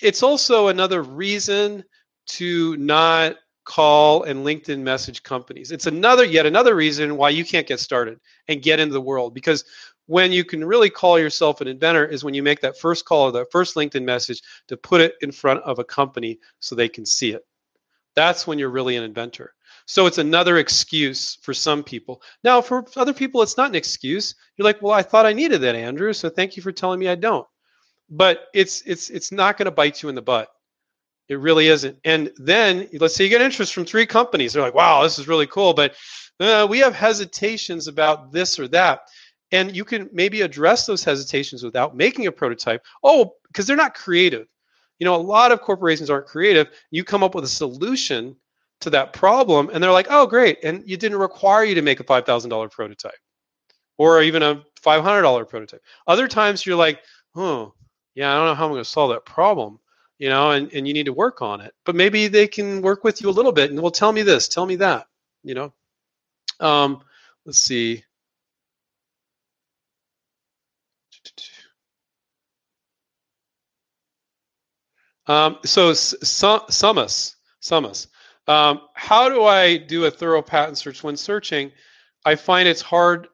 Speaker 1: It's also another reason to not call and LinkedIn message companies. It's another yet another reason why you can't get started and get into the world because when you can really call yourself an inventor is when you make that first call or that first LinkedIn message to put it in front of a company so they can see it. That's when you're really an inventor. So it's another excuse for some people. Now, for other people, it's not an excuse. You're like, well, I thought I needed that, Andrew. So thank you for telling me I don't. But it's it's it's not going to bite you in the butt. It really isn't. And then let's say you get interest from three companies. They're like, wow, this is really cool, but uh, we have hesitations about this or that. And you can maybe address those hesitations without making a prototype. Oh, because they're not creative. You know, a lot of corporations aren't creative. You come up with a solution to that problem, and they're like, oh, great. And it didn't require you to make a $5,000 prototype or even a $500 prototype. Other times you're like, oh, yeah, I don't know how I'm going to solve that problem you know, and, and you need to work on it. But maybe they can work with you a little bit and well, tell me this, tell me that, you know. Um, let's see. Um, so Sumus, Sumus. Um, how do I do a thorough patent search when searching? I find it's hard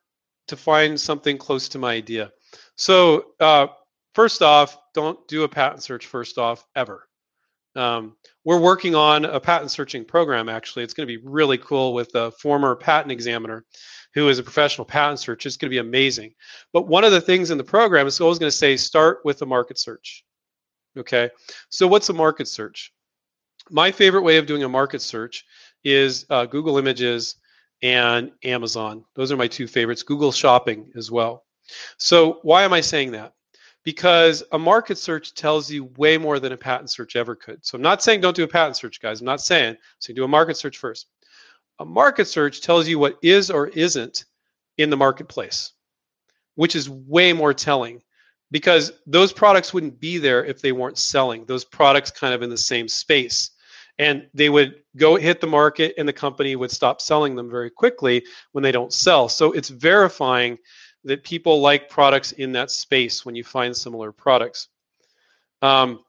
Speaker 1: to find something close to my idea. So uh, first off, don't do a patent search first off ever. Um, we're working on a patent searching program actually. It's going to be really cool with a former patent examiner who is a professional patent search. It's going to be amazing. But one of the things in the program is always going to say start with a market search. Okay, so what's a market search? My favorite way of doing a market search is uh, Google Images and Amazon. Those are my two favorites. Google Shopping as well. So why am I saying that? Because a market search tells you way more than a patent search ever could. So I'm not saying don't do a patent search, guys. I'm not saying. So do a market search first. A market search tells you what is or isn't in the marketplace, which is way more telling because those products wouldn't be there if they weren't selling. Those products kind of in the same space. And they would go hit the market and the company would stop selling them very quickly when they don't sell. So it's verifying that people like products in that space when you find similar products. Um,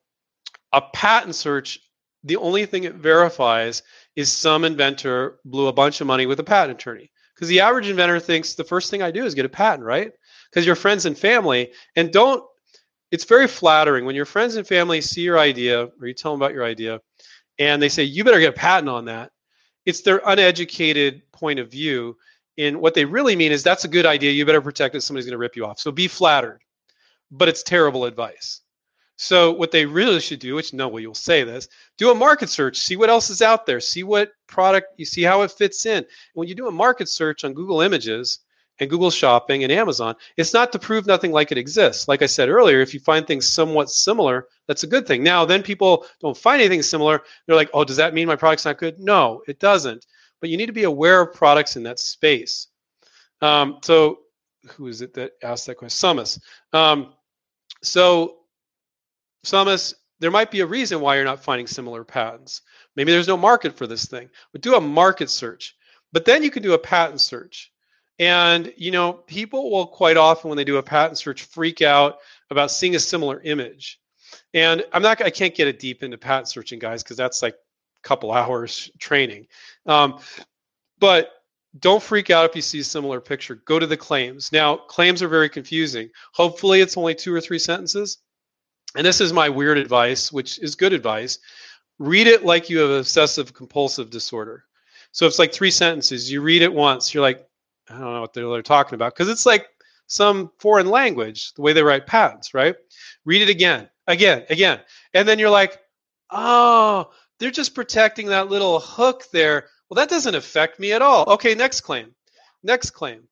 Speaker 1: a patent search, the only thing it verifies is some inventor blew a bunch of money with a patent attorney. Because the average inventor thinks the first thing I do is get a patent, right? Because your friends and family, and don't, it's very flattering when your friends and family see your idea or you tell them about your idea and they say, you better get a patent on that. It's their uneducated point of view in what they really mean is that's a good idea. You better protect it. Somebody's going to rip you off. So be flattered, but it's terrible advice. So what they really should do, which no, well, you'll say this, do a market search, see what else is out there, see what product, you see how it fits in. And when you do a market search on Google Images and Google Shopping and Amazon, it's not to prove nothing like it exists. Like I said earlier, if you find things somewhat similar, that's a good thing. Now, then people don't find anything similar. They're like, oh, does that mean my product's not good? No, it doesn't but you need to be aware of products in that space. Um, so who is it that asked that question? Sumus. Um, so Sumus, there might be a reason why you're not finding similar patents. Maybe there's no market for this thing, but do a market search. But then you can do a patent search. And you know, people will quite often when they do a patent search freak out about seeing a similar image. And I'm not I can't get it deep into patent searching guys because that's like couple hours training. Um, but don't freak out if you see a similar picture. Go to the claims. Now, claims are very confusing. Hopefully, it's only two or three sentences. And this is my weird advice, which is good advice. Read it like you have obsessive compulsive disorder. So it's like three sentences. You read it once, you're like, I don't know what they're talking about because it's like some foreign language, the way they write patents, right? Read it again, again, again. And then you're like, oh, they're just protecting that little hook there. Well, that doesn't affect me at all. Okay, next claim, next claim.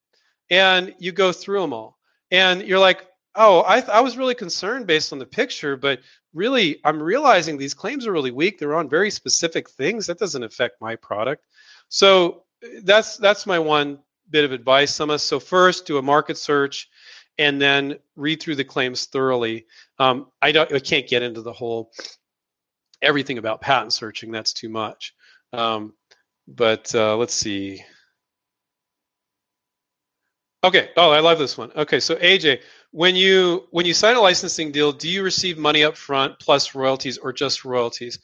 Speaker 1: And you go through them all. And you're like, oh, I, th- I was really concerned based on the picture, but really, I'm realizing these claims are really weak. They're on very specific things. That doesn't affect my product. So that's that's my one bit of advice, Sumus. So first, do a market search, and then read through the claims thoroughly. Um, I don't, I can't get into the whole everything about patent searching. That's too much. Um, but uh, let's see. Okay. Oh, I love this one. Okay, so AJ, when you when you sign a licensing deal, do you receive money up front plus royalties or just royalties?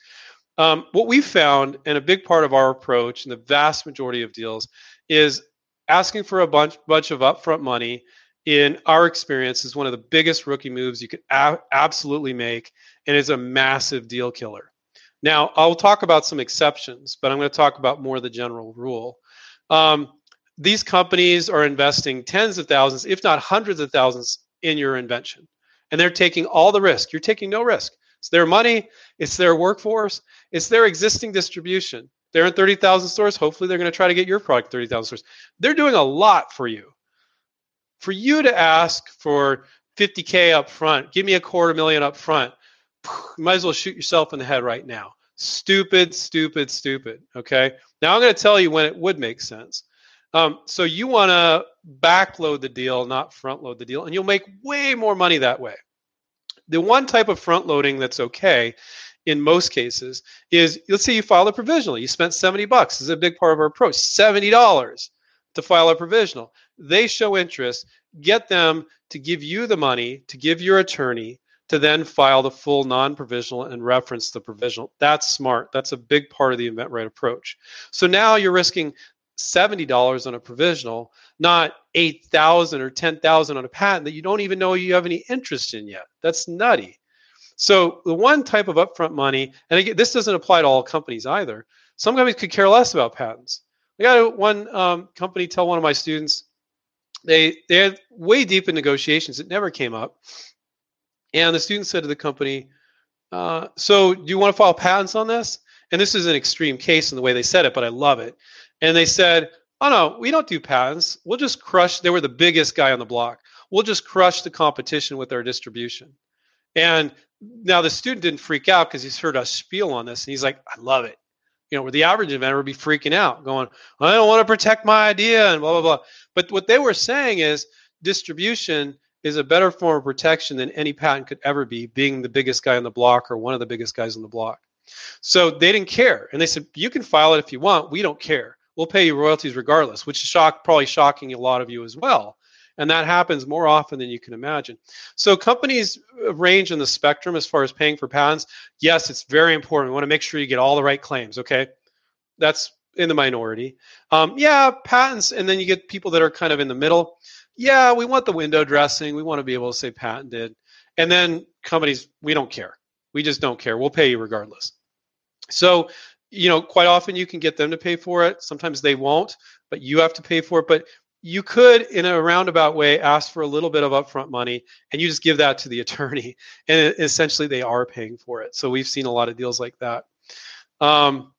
Speaker 1: Um, what we found, and a big part of our approach, in the vast majority of deals, is asking for a bunch bunch of upfront money. In our experience, is one of the biggest rookie moves you could a- absolutely make, and is a massive deal killer. Now, I'll talk about some exceptions, but I'm going to talk about more the general rule. Um, these companies are investing tens of thousands, if not hundreds of thousands, in your invention. And they're taking all the risk. You're taking no risk. It's their money, it's their workforce, it's their existing distribution. They're in 30,000 stores. Hopefully, they're going to try to get your product in 30,000 stores. They're doing a lot for you. For you to ask for 50K up front, give me a quarter million up front, you might as well shoot yourself in the head right now. Stupid, stupid, stupid. Okay. Now I'm going to tell you when it would make sense. Um, so you want to backload the deal, not front load the deal, and you'll make way more money that way. The one type of front loading that's okay in most cases is let's say you file a provisional. You spent 70 bucks. This is a big part of our approach. $70 to file a provisional. They show interest. Get them to give you the money, to give your attorney, to then file the full non-provisional and reference the provisional. That's smart. That's a big part of the inventRight approach. So now you're risking $70 on a provisional, not 8,000 or 10,000 on a patent that you don't even know you have any interest in yet. That's nutty. So the one type of upfront money, and again, this doesn't apply to all companies either. Some companies could care less about patents. I got one um, company tell one of my students they they had way deep in negotiations. It never came up. And the student said to the company, uh, So, do you want to file patents on this? And this is an extreme case in the way they said it, but I love it. And they said, Oh, no, we don't do patents. We'll just crush. They were the biggest guy on the block. We'll just crush the competition with our distribution. And now the student didn't freak out because he's heard us spiel on this. And he's like, I love it. You know, where the average inventor would be freaking out, going, I don't want to protect my idea and blah, blah, blah. But what they were saying is distribution is a better form of protection than any patent could ever be, being the biggest guy on the block or one of the biggest guys on the block. So they didn't care. And they said, you can file it if you want. We don't care. We'll pay you royalties regardless, which is shock, probably shocking a lot of you as well. And that happens more often than you can imagine. So companies range in the spectrum as far as paying for patents. Yes, it's very important. We want to make sure you get all the right claims. Okay. That's in the minority. Um, yeah, patents, and then you get people that are kind of in the middle yeah, we want the window dressing. We want to be able to say patented. And then companies, we don't care. We just don't care. We'll pay you regardless. So, you know, quite often you can get them to pay for it. Sometimes they won't, but you have to pay for it. But you could, in a roundabout way, ask for a little bit of upfront money and you just give that to the [laughs] attorney. And essentially, they are paying for it. So, we've seen a lot of deals like that. Um,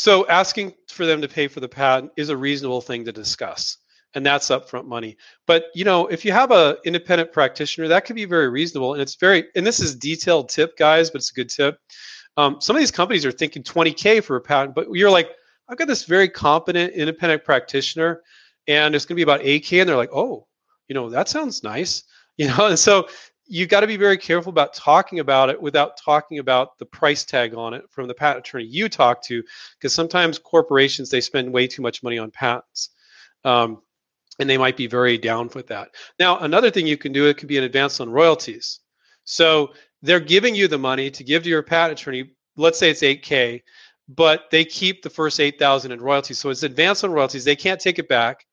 Speaker 1: so, asking for them to pay for the patent is a reasonable thing to discuss and that's upfront money. But you know, if you have an independent practitioner, that could be very reasonable, and it's very. And this is detailed tip, guys, but it's a good tip. Um, some of these companies are thinking 20k for a patent, but you're like, I've got this very competent independent practitioner, and it's going to be about 8k, and they're like, oh, you know, that sounds nice, [laughs] you know, and so you got to be very careful about talking about it without talking about the price tag on it from the patent attorney you talk to, because sometimes corporations they spend way too much money on patents. Um, and they might be very down with that. Now, another thing you can do, it could be an advance on royalties. So they're giving you the money to give to your patent attorney. Let's say it's 8K, but they keep the first 8,000 in royalties. So it's advance on royalties. They can't take it back,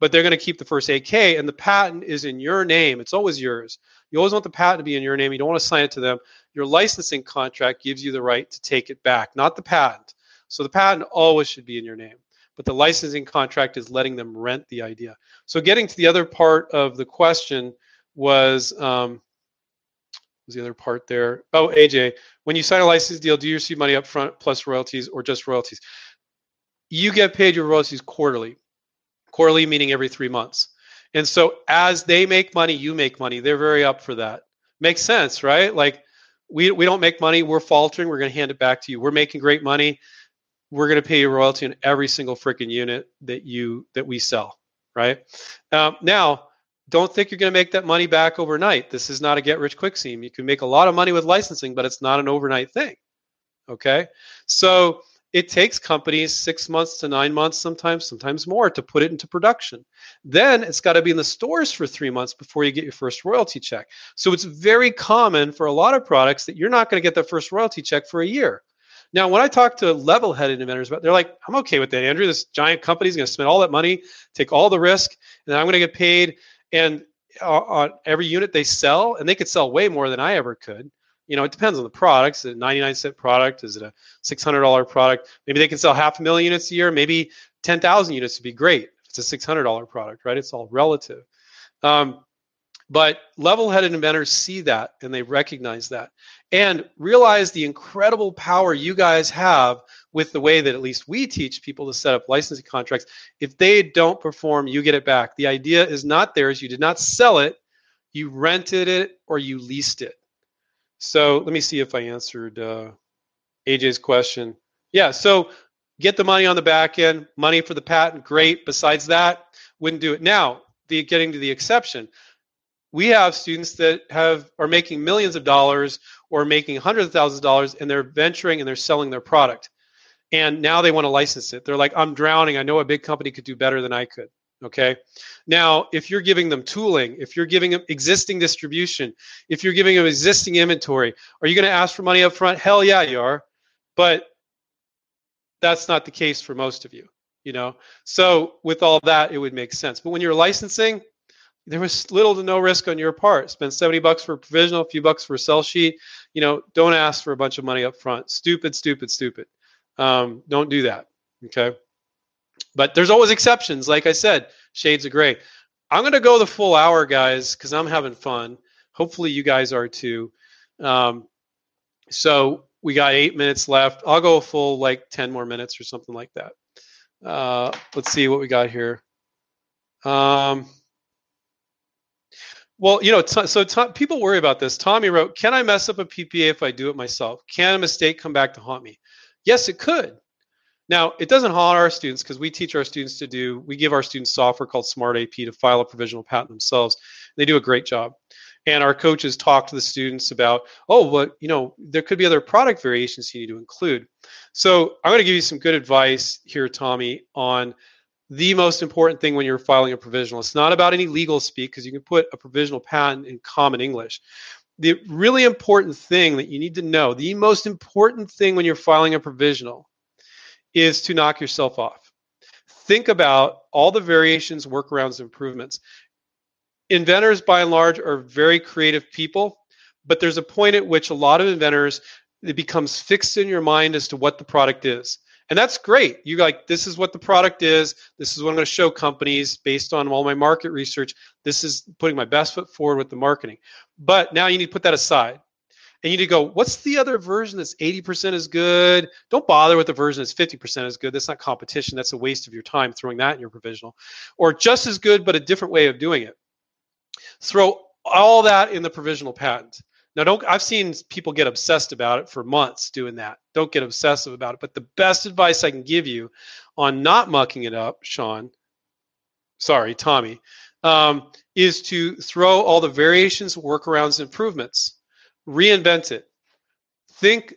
Speaker 1: but they're going to keep the first 8K, and the patent is in your name. It's always yours. You always want the patent to be in your name. You don't want to sign it to them. Your licensing contract gives you the right to take it back, not the patent. So the patent always should be in your name but the licensing contract is letting them rent the idea. So getting to the other part of the question was, um, was the other part there? Oh, AJ, when you sign a license deal, do you receive money up front plus royalties or just royalties? You get paid your royalties quarterly. Quarterly meaning every three months. And so as they make money, you make money. They're very up for that. Makes sense, right? Like we, we don't make money, we're faltering, we're going to hand it back to you. We're making great money we're going to pay you royalty on every single freaking unit that you that we sell right um, now don't think you're going to make that money back overnight. This is not a get rich quick scheme. You can make a lot of money with licensing, but it's not an overnight thing. Okay. So it takes companies six months to nine months, sometimes, sometimes more, to put it into production. Then it's got to be in the stores for three months before you get your first royalty check. So it's very common for a lot of products that you're not going to get the first royalty check for a year. Now, when I talk to level-headed inventors, they're like, "I'm okay with that, Andrew. This giant company is going to spend all that money, take all the risk, and I'm going to get paid." And uh, on every unit they sell, and they could sell way more than I ever could you know, it depends on the product. Is it a 99 cent product? Is it a $600 product? Maybe they can sell half a million units a year. Maybe 10,000 units would be great. If it's a $600 product, right? It's all relative. Um, but level-headed inventors see that and they recognize that and realize the incredible power you guys have with the way that at least we teach people to set up licensing contracts. If they don't perform, you get it back. The idea is not theirs. You did not sell it. You rented it or you leased it. So let me see if I answered uh, AJ's question. Yeah, so get the money on the back end, money for the patent, great. Besides that, wouldn't do it. Now, the getting to the exception, we have students that have are making millions of dollars or making hundreds of thousands of dollars, and they're venturing and they're selling their product, and now they want to license it. They're like, I'm drowning. I know a big company could do better than I could. Okay. Now, if you're giving them tooling, if you're giving them existing distribution, if you're giving them existing inventory, are you going to ask for money up front? Hell yeah, you are. But that's not the case for most of you, you know. So with all that, it would make sense. But when you're licensing, there was little to no risk on your part. Spend 70 bucks for a provisional, a few bucks for a sell sheet. You know, don't ask for a bunch of money up front. Stupid, stupid, stupid. Um, don't do that. Okay. But there's always exceptions. Like I said, shades of gray. I'm going to go the full hour, guys, because I'm having fun. Hopefully, you guys are too. Um, so we got eight minutes left. I'll go a full like 10 more minutes or something like that. Uh, let's see what we got here. Um, well, you know, t- so t- people worry about this. Tommy wrote, "Can I mess up a PPA if I do it myself? Can a mistake come back to haunt me?" Yes, it could. Now, it doesn't haunt our students because we teach our students to do, we give our students software called SmartPAT to file a provisional patent themselves. They do a great job. And our coaches talk to the students about, oh, but you know, there could be other product variations you need to include. So I'm going to give you some good advice here, Tommy, on the most important thing when you're filing a provisional. It's not about any legal speak because you can put a provisional patent in common English. The really important thing that you need to know, the most important thing when you're filing a provisional is to knock yourself off. Think about all the variations, workarounds, improvements. Inventors, by and large, are very creative people, but there's a point at which a lot of inventors it becomes fixed in your mind as to what the product is. And that's great. You like, this is what the product is. This is what I'm going to show companies based on all my market research. This is putting my best foot forward with the marketing. But now you need to put that aside and you need to go, what's the other version that's 80% as good? Don't bother with the version that's 50% as good. That's not competition. That's a waste of your time throwing that in your provisional. Or just as good, but a different way of doing it. Throw all that in the provisional patent. Now, don't. I've seen people get obsessed about it for months doing that. Don't get obsessive about it. But the best advice I can give you on not mucking it up, Sean, sorry, Tommy, um, is to throw all the variations, workarounds, improvements reinvent it. Think,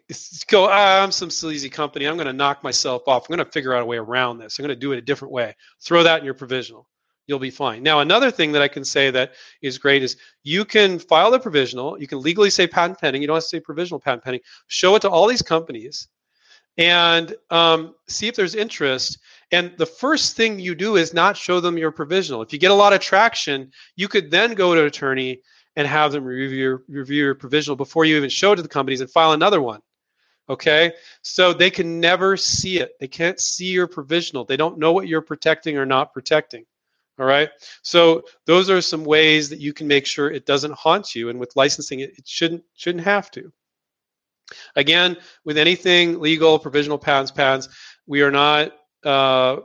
Speaker 1: go, ah, I'm some sleazy company. I'm going to knock myself off. I'm going to figure out a way around this. I'm going to do it a different way. Throw that in your provisional. You'll be fine. Now, another thing that I can say that is great is you can file the provisional. You can legally say patent pending. You don't have to say provisional patent pending. Show it to all these companies and um, see if there's interest. And the first thing you do is not show them your provisional. If you get a lot of traction, you could then go to attorney and have them review your, review your provisional before you even show it to the companies and file another one. Okay, so they can never see it. They can't see your provisional. They don't know what you're protecting or not protecting. All right, so those are some ways that you can make sure it doesn't haunt you. And with licensing, it, it shouldn't shouldn't have to. Again, with anything legal, provisional patents, patents, we are not uh,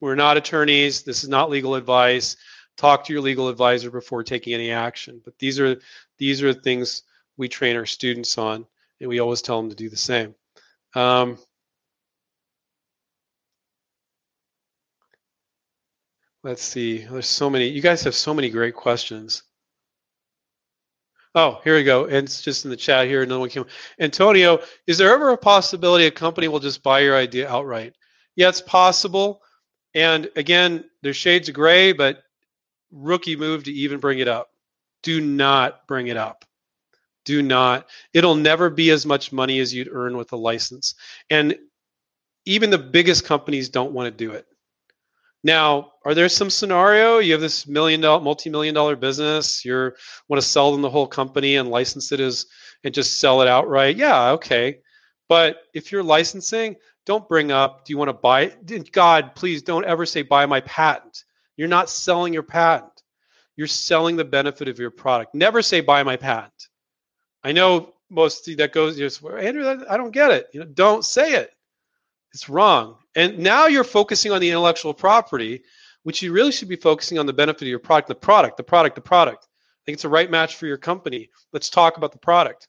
Speaker 1: we're not attorneys. This is not legal advice talk to your legal advisor before taking any action. But these are these are things we train our students on, and we always tell them to do the same. Um, let's see. There's so many. You guys have so many great questions. Oh, here we go. And it's just in the chat here. No one came. Antonio, is there ever a possibility a company will just buy your idea outright? Yeah, it's possible. And again, there's shades of gray, but rookie move to even bring it up. Do not bring it up. Do not. It'll never be as much money as you'd earn with a license. And even the biggest companies don't want to do it. Now, are there some scenario you have this million dollar, multi-million dollar business, you want to sell them the whole company and license it as and just sell it outright? Yeah, okay. But if you're licensing, don't bring up, do you want to buy? God, please don't ever say buy my patent. You're not selling your patent. You're selling the benefit of your product. Never say buy my patent. I know most that goes just Andrew, I don't get it. You know, don't say it. It's wrong. And now you're focusing on the intellectual property, which you really should be focusing on the benefit of your product, the product, the product, the product. I think it's a right match for your company. Let's talk about the product.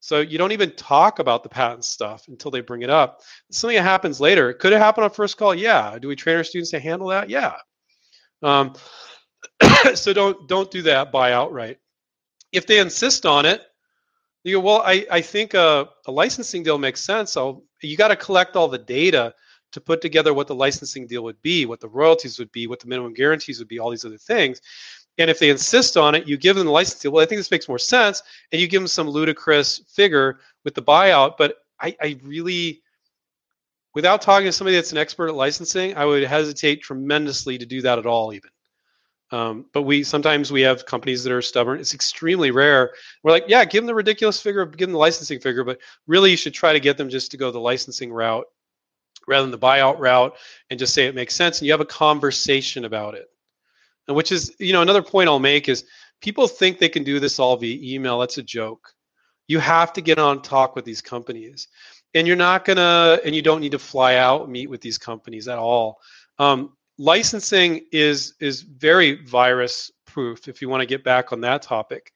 Speaker 1: So you don't even talk about the patent stuff until they bring it up. Something that happens later. Could it happen on first call? Yeah. Do we train our students to handle that? Yeah. Um, [coughs] so don't don't do that buy outright. If they insist on it, you go, well, I, I think a, a licensing deal makes sense. I'll, you got to collect all the data to put together what the licensing deal would be, what the royalties would be, what the minimum guarantees would be, all these other things. And if they insist on it, you give them the license deal. Well, I think this makes more sense, and you give them some ludicrous figure with the buyout. But I, I really, without talking to somebody that's an expert at licensing, I would hesitate tremendously to do that at all, even. Um, but we sometimes we have companies that are stubborn. It's extremely rare. We're like, yeah, give them the ridiculous figure, give them the licensing figure, but really you should try to get them just to go the licensing route rather than the buyout route and just say it makes sense and you have a conversation about it. And which is, you know, another point I'll make is people think they can do this all via email. That's a joke. You have to get on talk with these companies. And you're not gonna, and you don't need to fly out meet with these companies at all. Um, licensing is is very virus proof if you want to get back on that topic.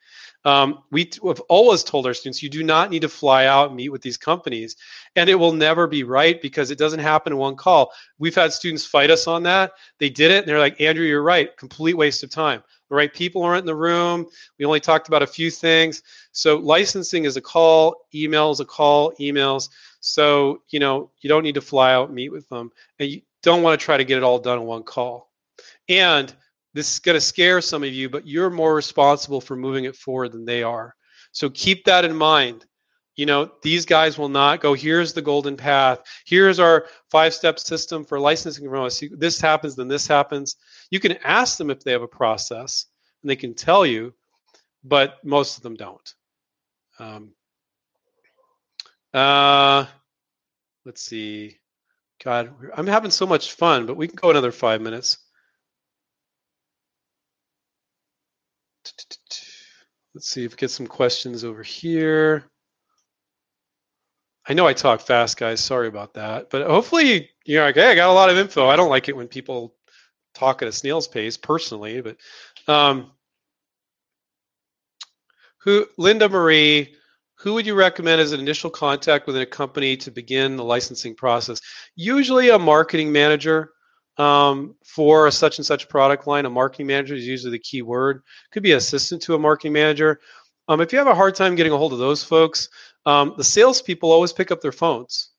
Speaker 1: Um, we have always told our students you do not need to fly out and meet with these companies and it will never be right because it doesn't happen in one call. We've had students fight us on that. They did it and they're like andrew you're right. Complete waste of time. The right people aren't in the room. We only talked about a few things. So licensing is a call emails a call emails so you know you don't need to fly out meet with them and you, don't want to try to get it all done in one call. And this is going to scare some of you, but you're more responsible for moving it forward than they are. So keep that in mind. You know, these guys will not go, here's the golden path. Here's our five step system for licensing. This happens, then this happens. You can ask them if they have a process and they can tell you, but most of them don't. Um, uh, let's see. God, I'm having so much fun, but we can go another five minutes. Let's see if we get some questions over here. I know I talk fast, guys. Sorry about that. But hopefully, you're like, hey, I got a lot of info. I don't like it when people talk at a snail's pace personally, but um, who Linda Marie who would you recommend as an initial contact within a company to begin the licensing process? Usually a marketing manager um, for a such and such product line. A marketing manager is usually the key word. Could be assistant to a marketing manager. Um, if you have a hard time getting a hold of those folks, um, the salespeople always pick up their phones.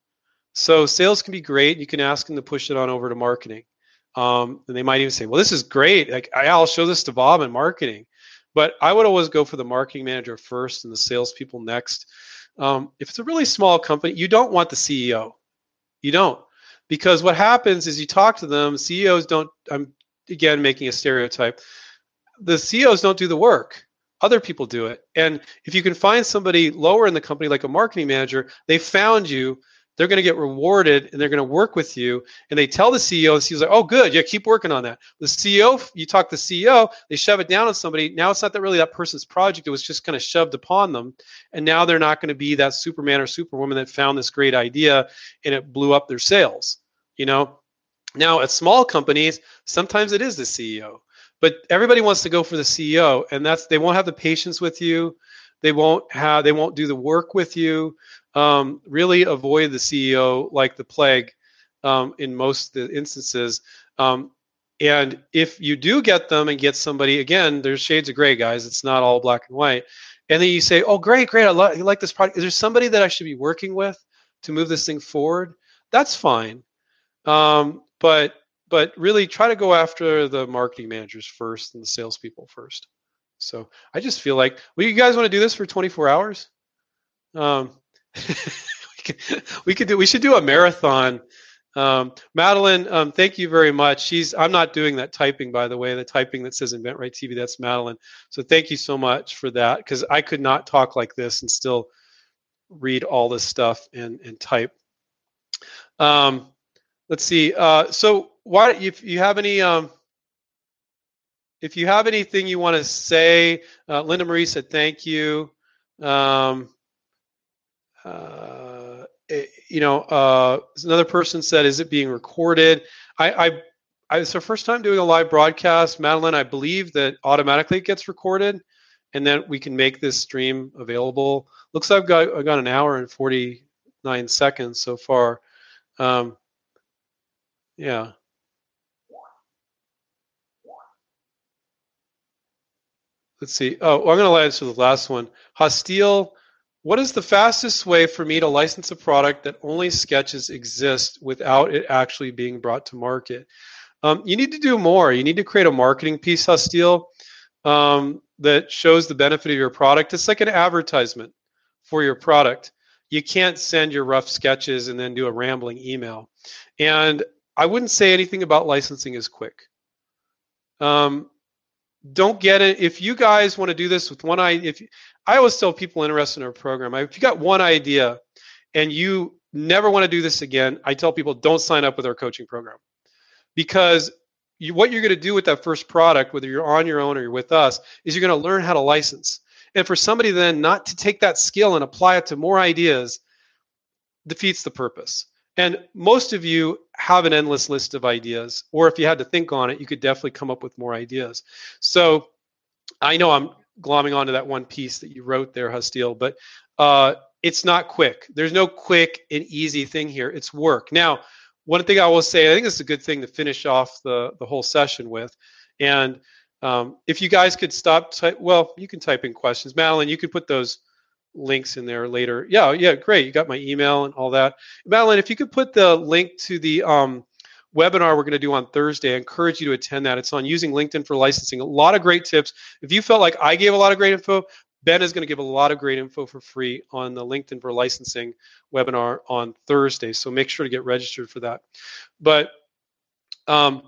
Speaker 1: So sales can be great. You can ask them to push it on over to marketing. Um, and they might even say, well, this is great. Like I'll show this to Bob in marketing. But I would always go for the marketing manager first and the salespeople next. Um, if it's a really small company, you don't want the CEO. You don't. Because what happens is you talk to them, CEOs don't, I'm again making a stereotype, the CEOs don't do the work. Other people do it. And if you can find somebody lower in the company, like a marketing manager, they found you, they're going to get rewarded and they're going to work with you. And they tell the CEO, the CEO's like, oh, good, yeah, keep working on that. The CEO, you talk to the CEO, they shove it down on somebody. Now it's not that really that person's project. It was just kind of shoved upon them. And now they're not going to be that Superman or Superwoman that found this great idea and it blew up their sales. You know, now at small companies, sometimes it is the CEO, but everybody wants to go for the CEO, and that's they won't have the patience with you. They won't have they won't do the work with you um, really avoid the CEO like the plague um, in most the instances. Um, And if you do get them and get somebody, again, there's shades of gray, guys. It's not all black and white. And then you say, oh, great, great. I, lo- I like this product. Is there somebody that I should be working with to move this thing forward? That's fine. Um, but but really try to go after the marketing managers first and the salespeople first. So I just feel like, well, you guys want to do this for 24 hours? Um, [laughs] we, could, do. We should do a marathon um, Madeline, um, thank you very much. She's I'm not doing that typing, by the way. The typing that says InventRight TV, that's Madeline. So thank you so much for that, because I could not talk like this and still read all this stuff and and type. Um, let's see. Uh, so why if you have any um, if you have anything you want to say, uh, Linda Marie said thank you. Um, uh, Eh, you know, uh, another person said, "Is it being recorded?" I, I, I it's our first time doing a live broadcast, Madeline. I believe that automatically it gets recorded, and then we can make this stream available. Looks like I've got I've got an hour and forty nine seconds so far. Um, yeah. Let's see. Oh, I'm going to answer the last one. Hostile what is the fastest way for me to license a product that only sketches exist without it actually being brought to market? Um, you need to do more. You need to create a marketing piece, Hostile, um, that shows the benefit of your product. It's like an advertisement for your product. You can't send your rough sketches and then do a rambling email. And I wouldn't say anything about licensing is quick. Um, don't get it. If you guys want to do this with one eye, if I always tell people interested in our program, if you got one idea and you never want to do this again, I tell people don't sign up with our coaching program because you, what you're going to do with that first product, whether you're on your own or you're with us, is you're going to learn how to license. And for somebody then not to take that skill and apply it to more ideas defeats the purpose. And most of you have an endless list of ideas, or if you had to think on it, you could definitely come up with more ideas. So I know I'm glomming onto that one piece that you wrote there, Hostile, but uh, it's not quick. There's no quick and easy thing here. It's work. Now, one thing I will say, I think it's a good thing to finish off the, the whole session with. And um, if you guys could stop, ty- well, you can type in questions. Madeline, you could put those links in there later. Yeah, yeah, great. You got my email and all that. Madeline, if you could put the link to the um, webinar we're going to do on Thursday. I encourage you to attend that. It's on using LinkedIn for licensing. A lot of great tips. If you felt like I gave a lot of great info, Ben is going to give a lot of great info for free on the LinkedIn for licensing webinar on Thursday. So make sure to get registered for that. But um,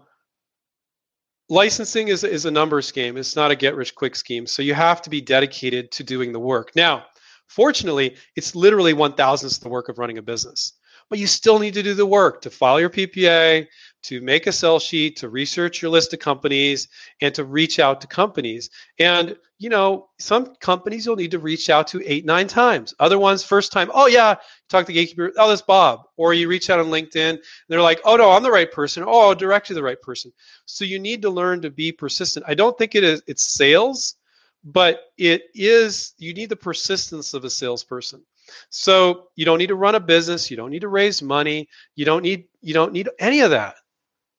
Speaker 1: licensing is, is a numbers game. It's not a get rich quick scheme. So you have to be dedicated to doing the work. Now, fortunately, it's literally one thousandth the work of running a business but you still need to do the work to file your PPA, to make a sell sheet, to research your list of companies, and to reach out to companies. And you know, some companies you'll need to reach out to eight, nine times. Other ones, first time, oh yeah, talk to the gatekeeper, oh that's Bob. Or you reach out on LinkedIn, and they're like, oh no, I'm the right person. Oh, I'll direct you the right person. So you need to learn to be persistent. I don't think it is it's sales, but it is you need the persistence of a salesperson. So you don't need to run a business, you don't need to raise money, you don't need you don't need any of that.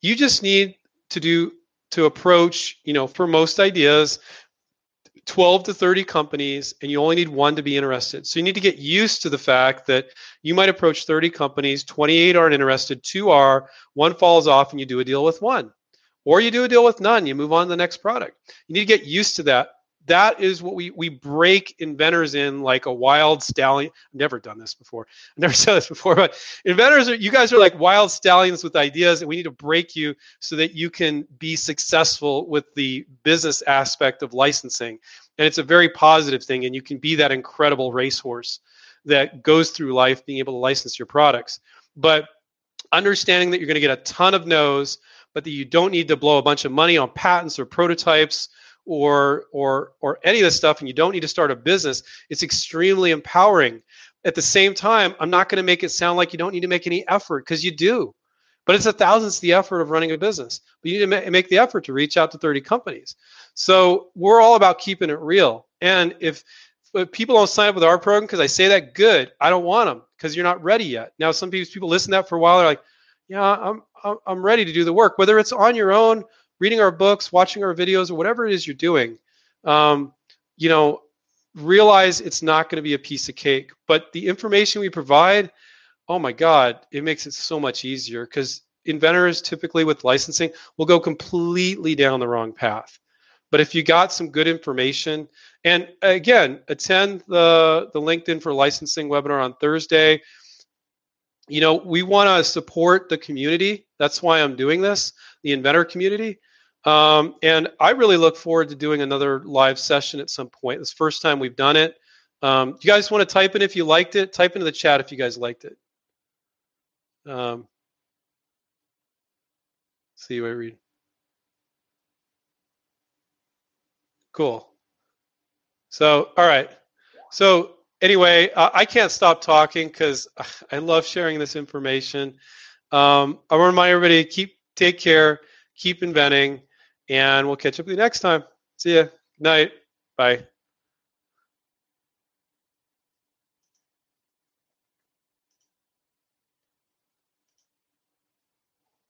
Speaker 1: You just need to do to approach, you know, for most ideas 12 to 30 companies and you only need one to be interested. So you need to get used to the fact that you might approach 30 companies, 28 aren't interested, two are, one falls off and you do a deal with one. Or you do a deal with none, you move on to the next product. You need to get used to that that is what we we break inventors in like a wild stallion. I've never done this before. I've never [laughs] said this before, but inventors are you guys are like wild stallions with ideas, and we need to break you so that you can be successful with the business aspect of licensing. And it's a very positive thing, and you can be that incredible racehorse that goes through life being able to license your products. But understanding that you're going to get a ton of no's, but that you don't need to blow a bunch of money on patents or prototypes or or or any of this stuff and you don't need to start a business it's extremely empowering. At the same time i'm not going to make it sound like you don't need to make any effort because you do. But it's a thousandth the effort of running a business. But you need to make the effort to reach out to 30 companies. So we're all about keeping it real. And if, if people don't sign up with our program because i say that good. I don't want them because you're not ready yet. Now some people people listen to that for a while they're like yeah i'm i'm ready to do the work. Whether it's on your own reading our books, watching our videos, or whatever it is you're doing, um, you know, realize it's not going to be a piece of cake. But the information we provide, oh my God, it makes it so much easier because inventors typically with licensing will go completely down the wrong path. But if you got some good information, and again, attend the, the LinkedIn for licensing webinar on Thursday. You know, we want to support the community. That's why I'm doing this, the inventor community. Um, and I really look forward to doing another live session at some point. This first time we've done it. Um, you guys want to type in if you liked it? Type into the chat if you guys liked it. Um, see what I read. Cool. So, all right. So anyway, uh, I can't stop talking because [laughs] I love sharing this information. Um, I want to remind everybody to keep take care, keep inventing, and we'll catch up with you next time. See ya. Night. Bye.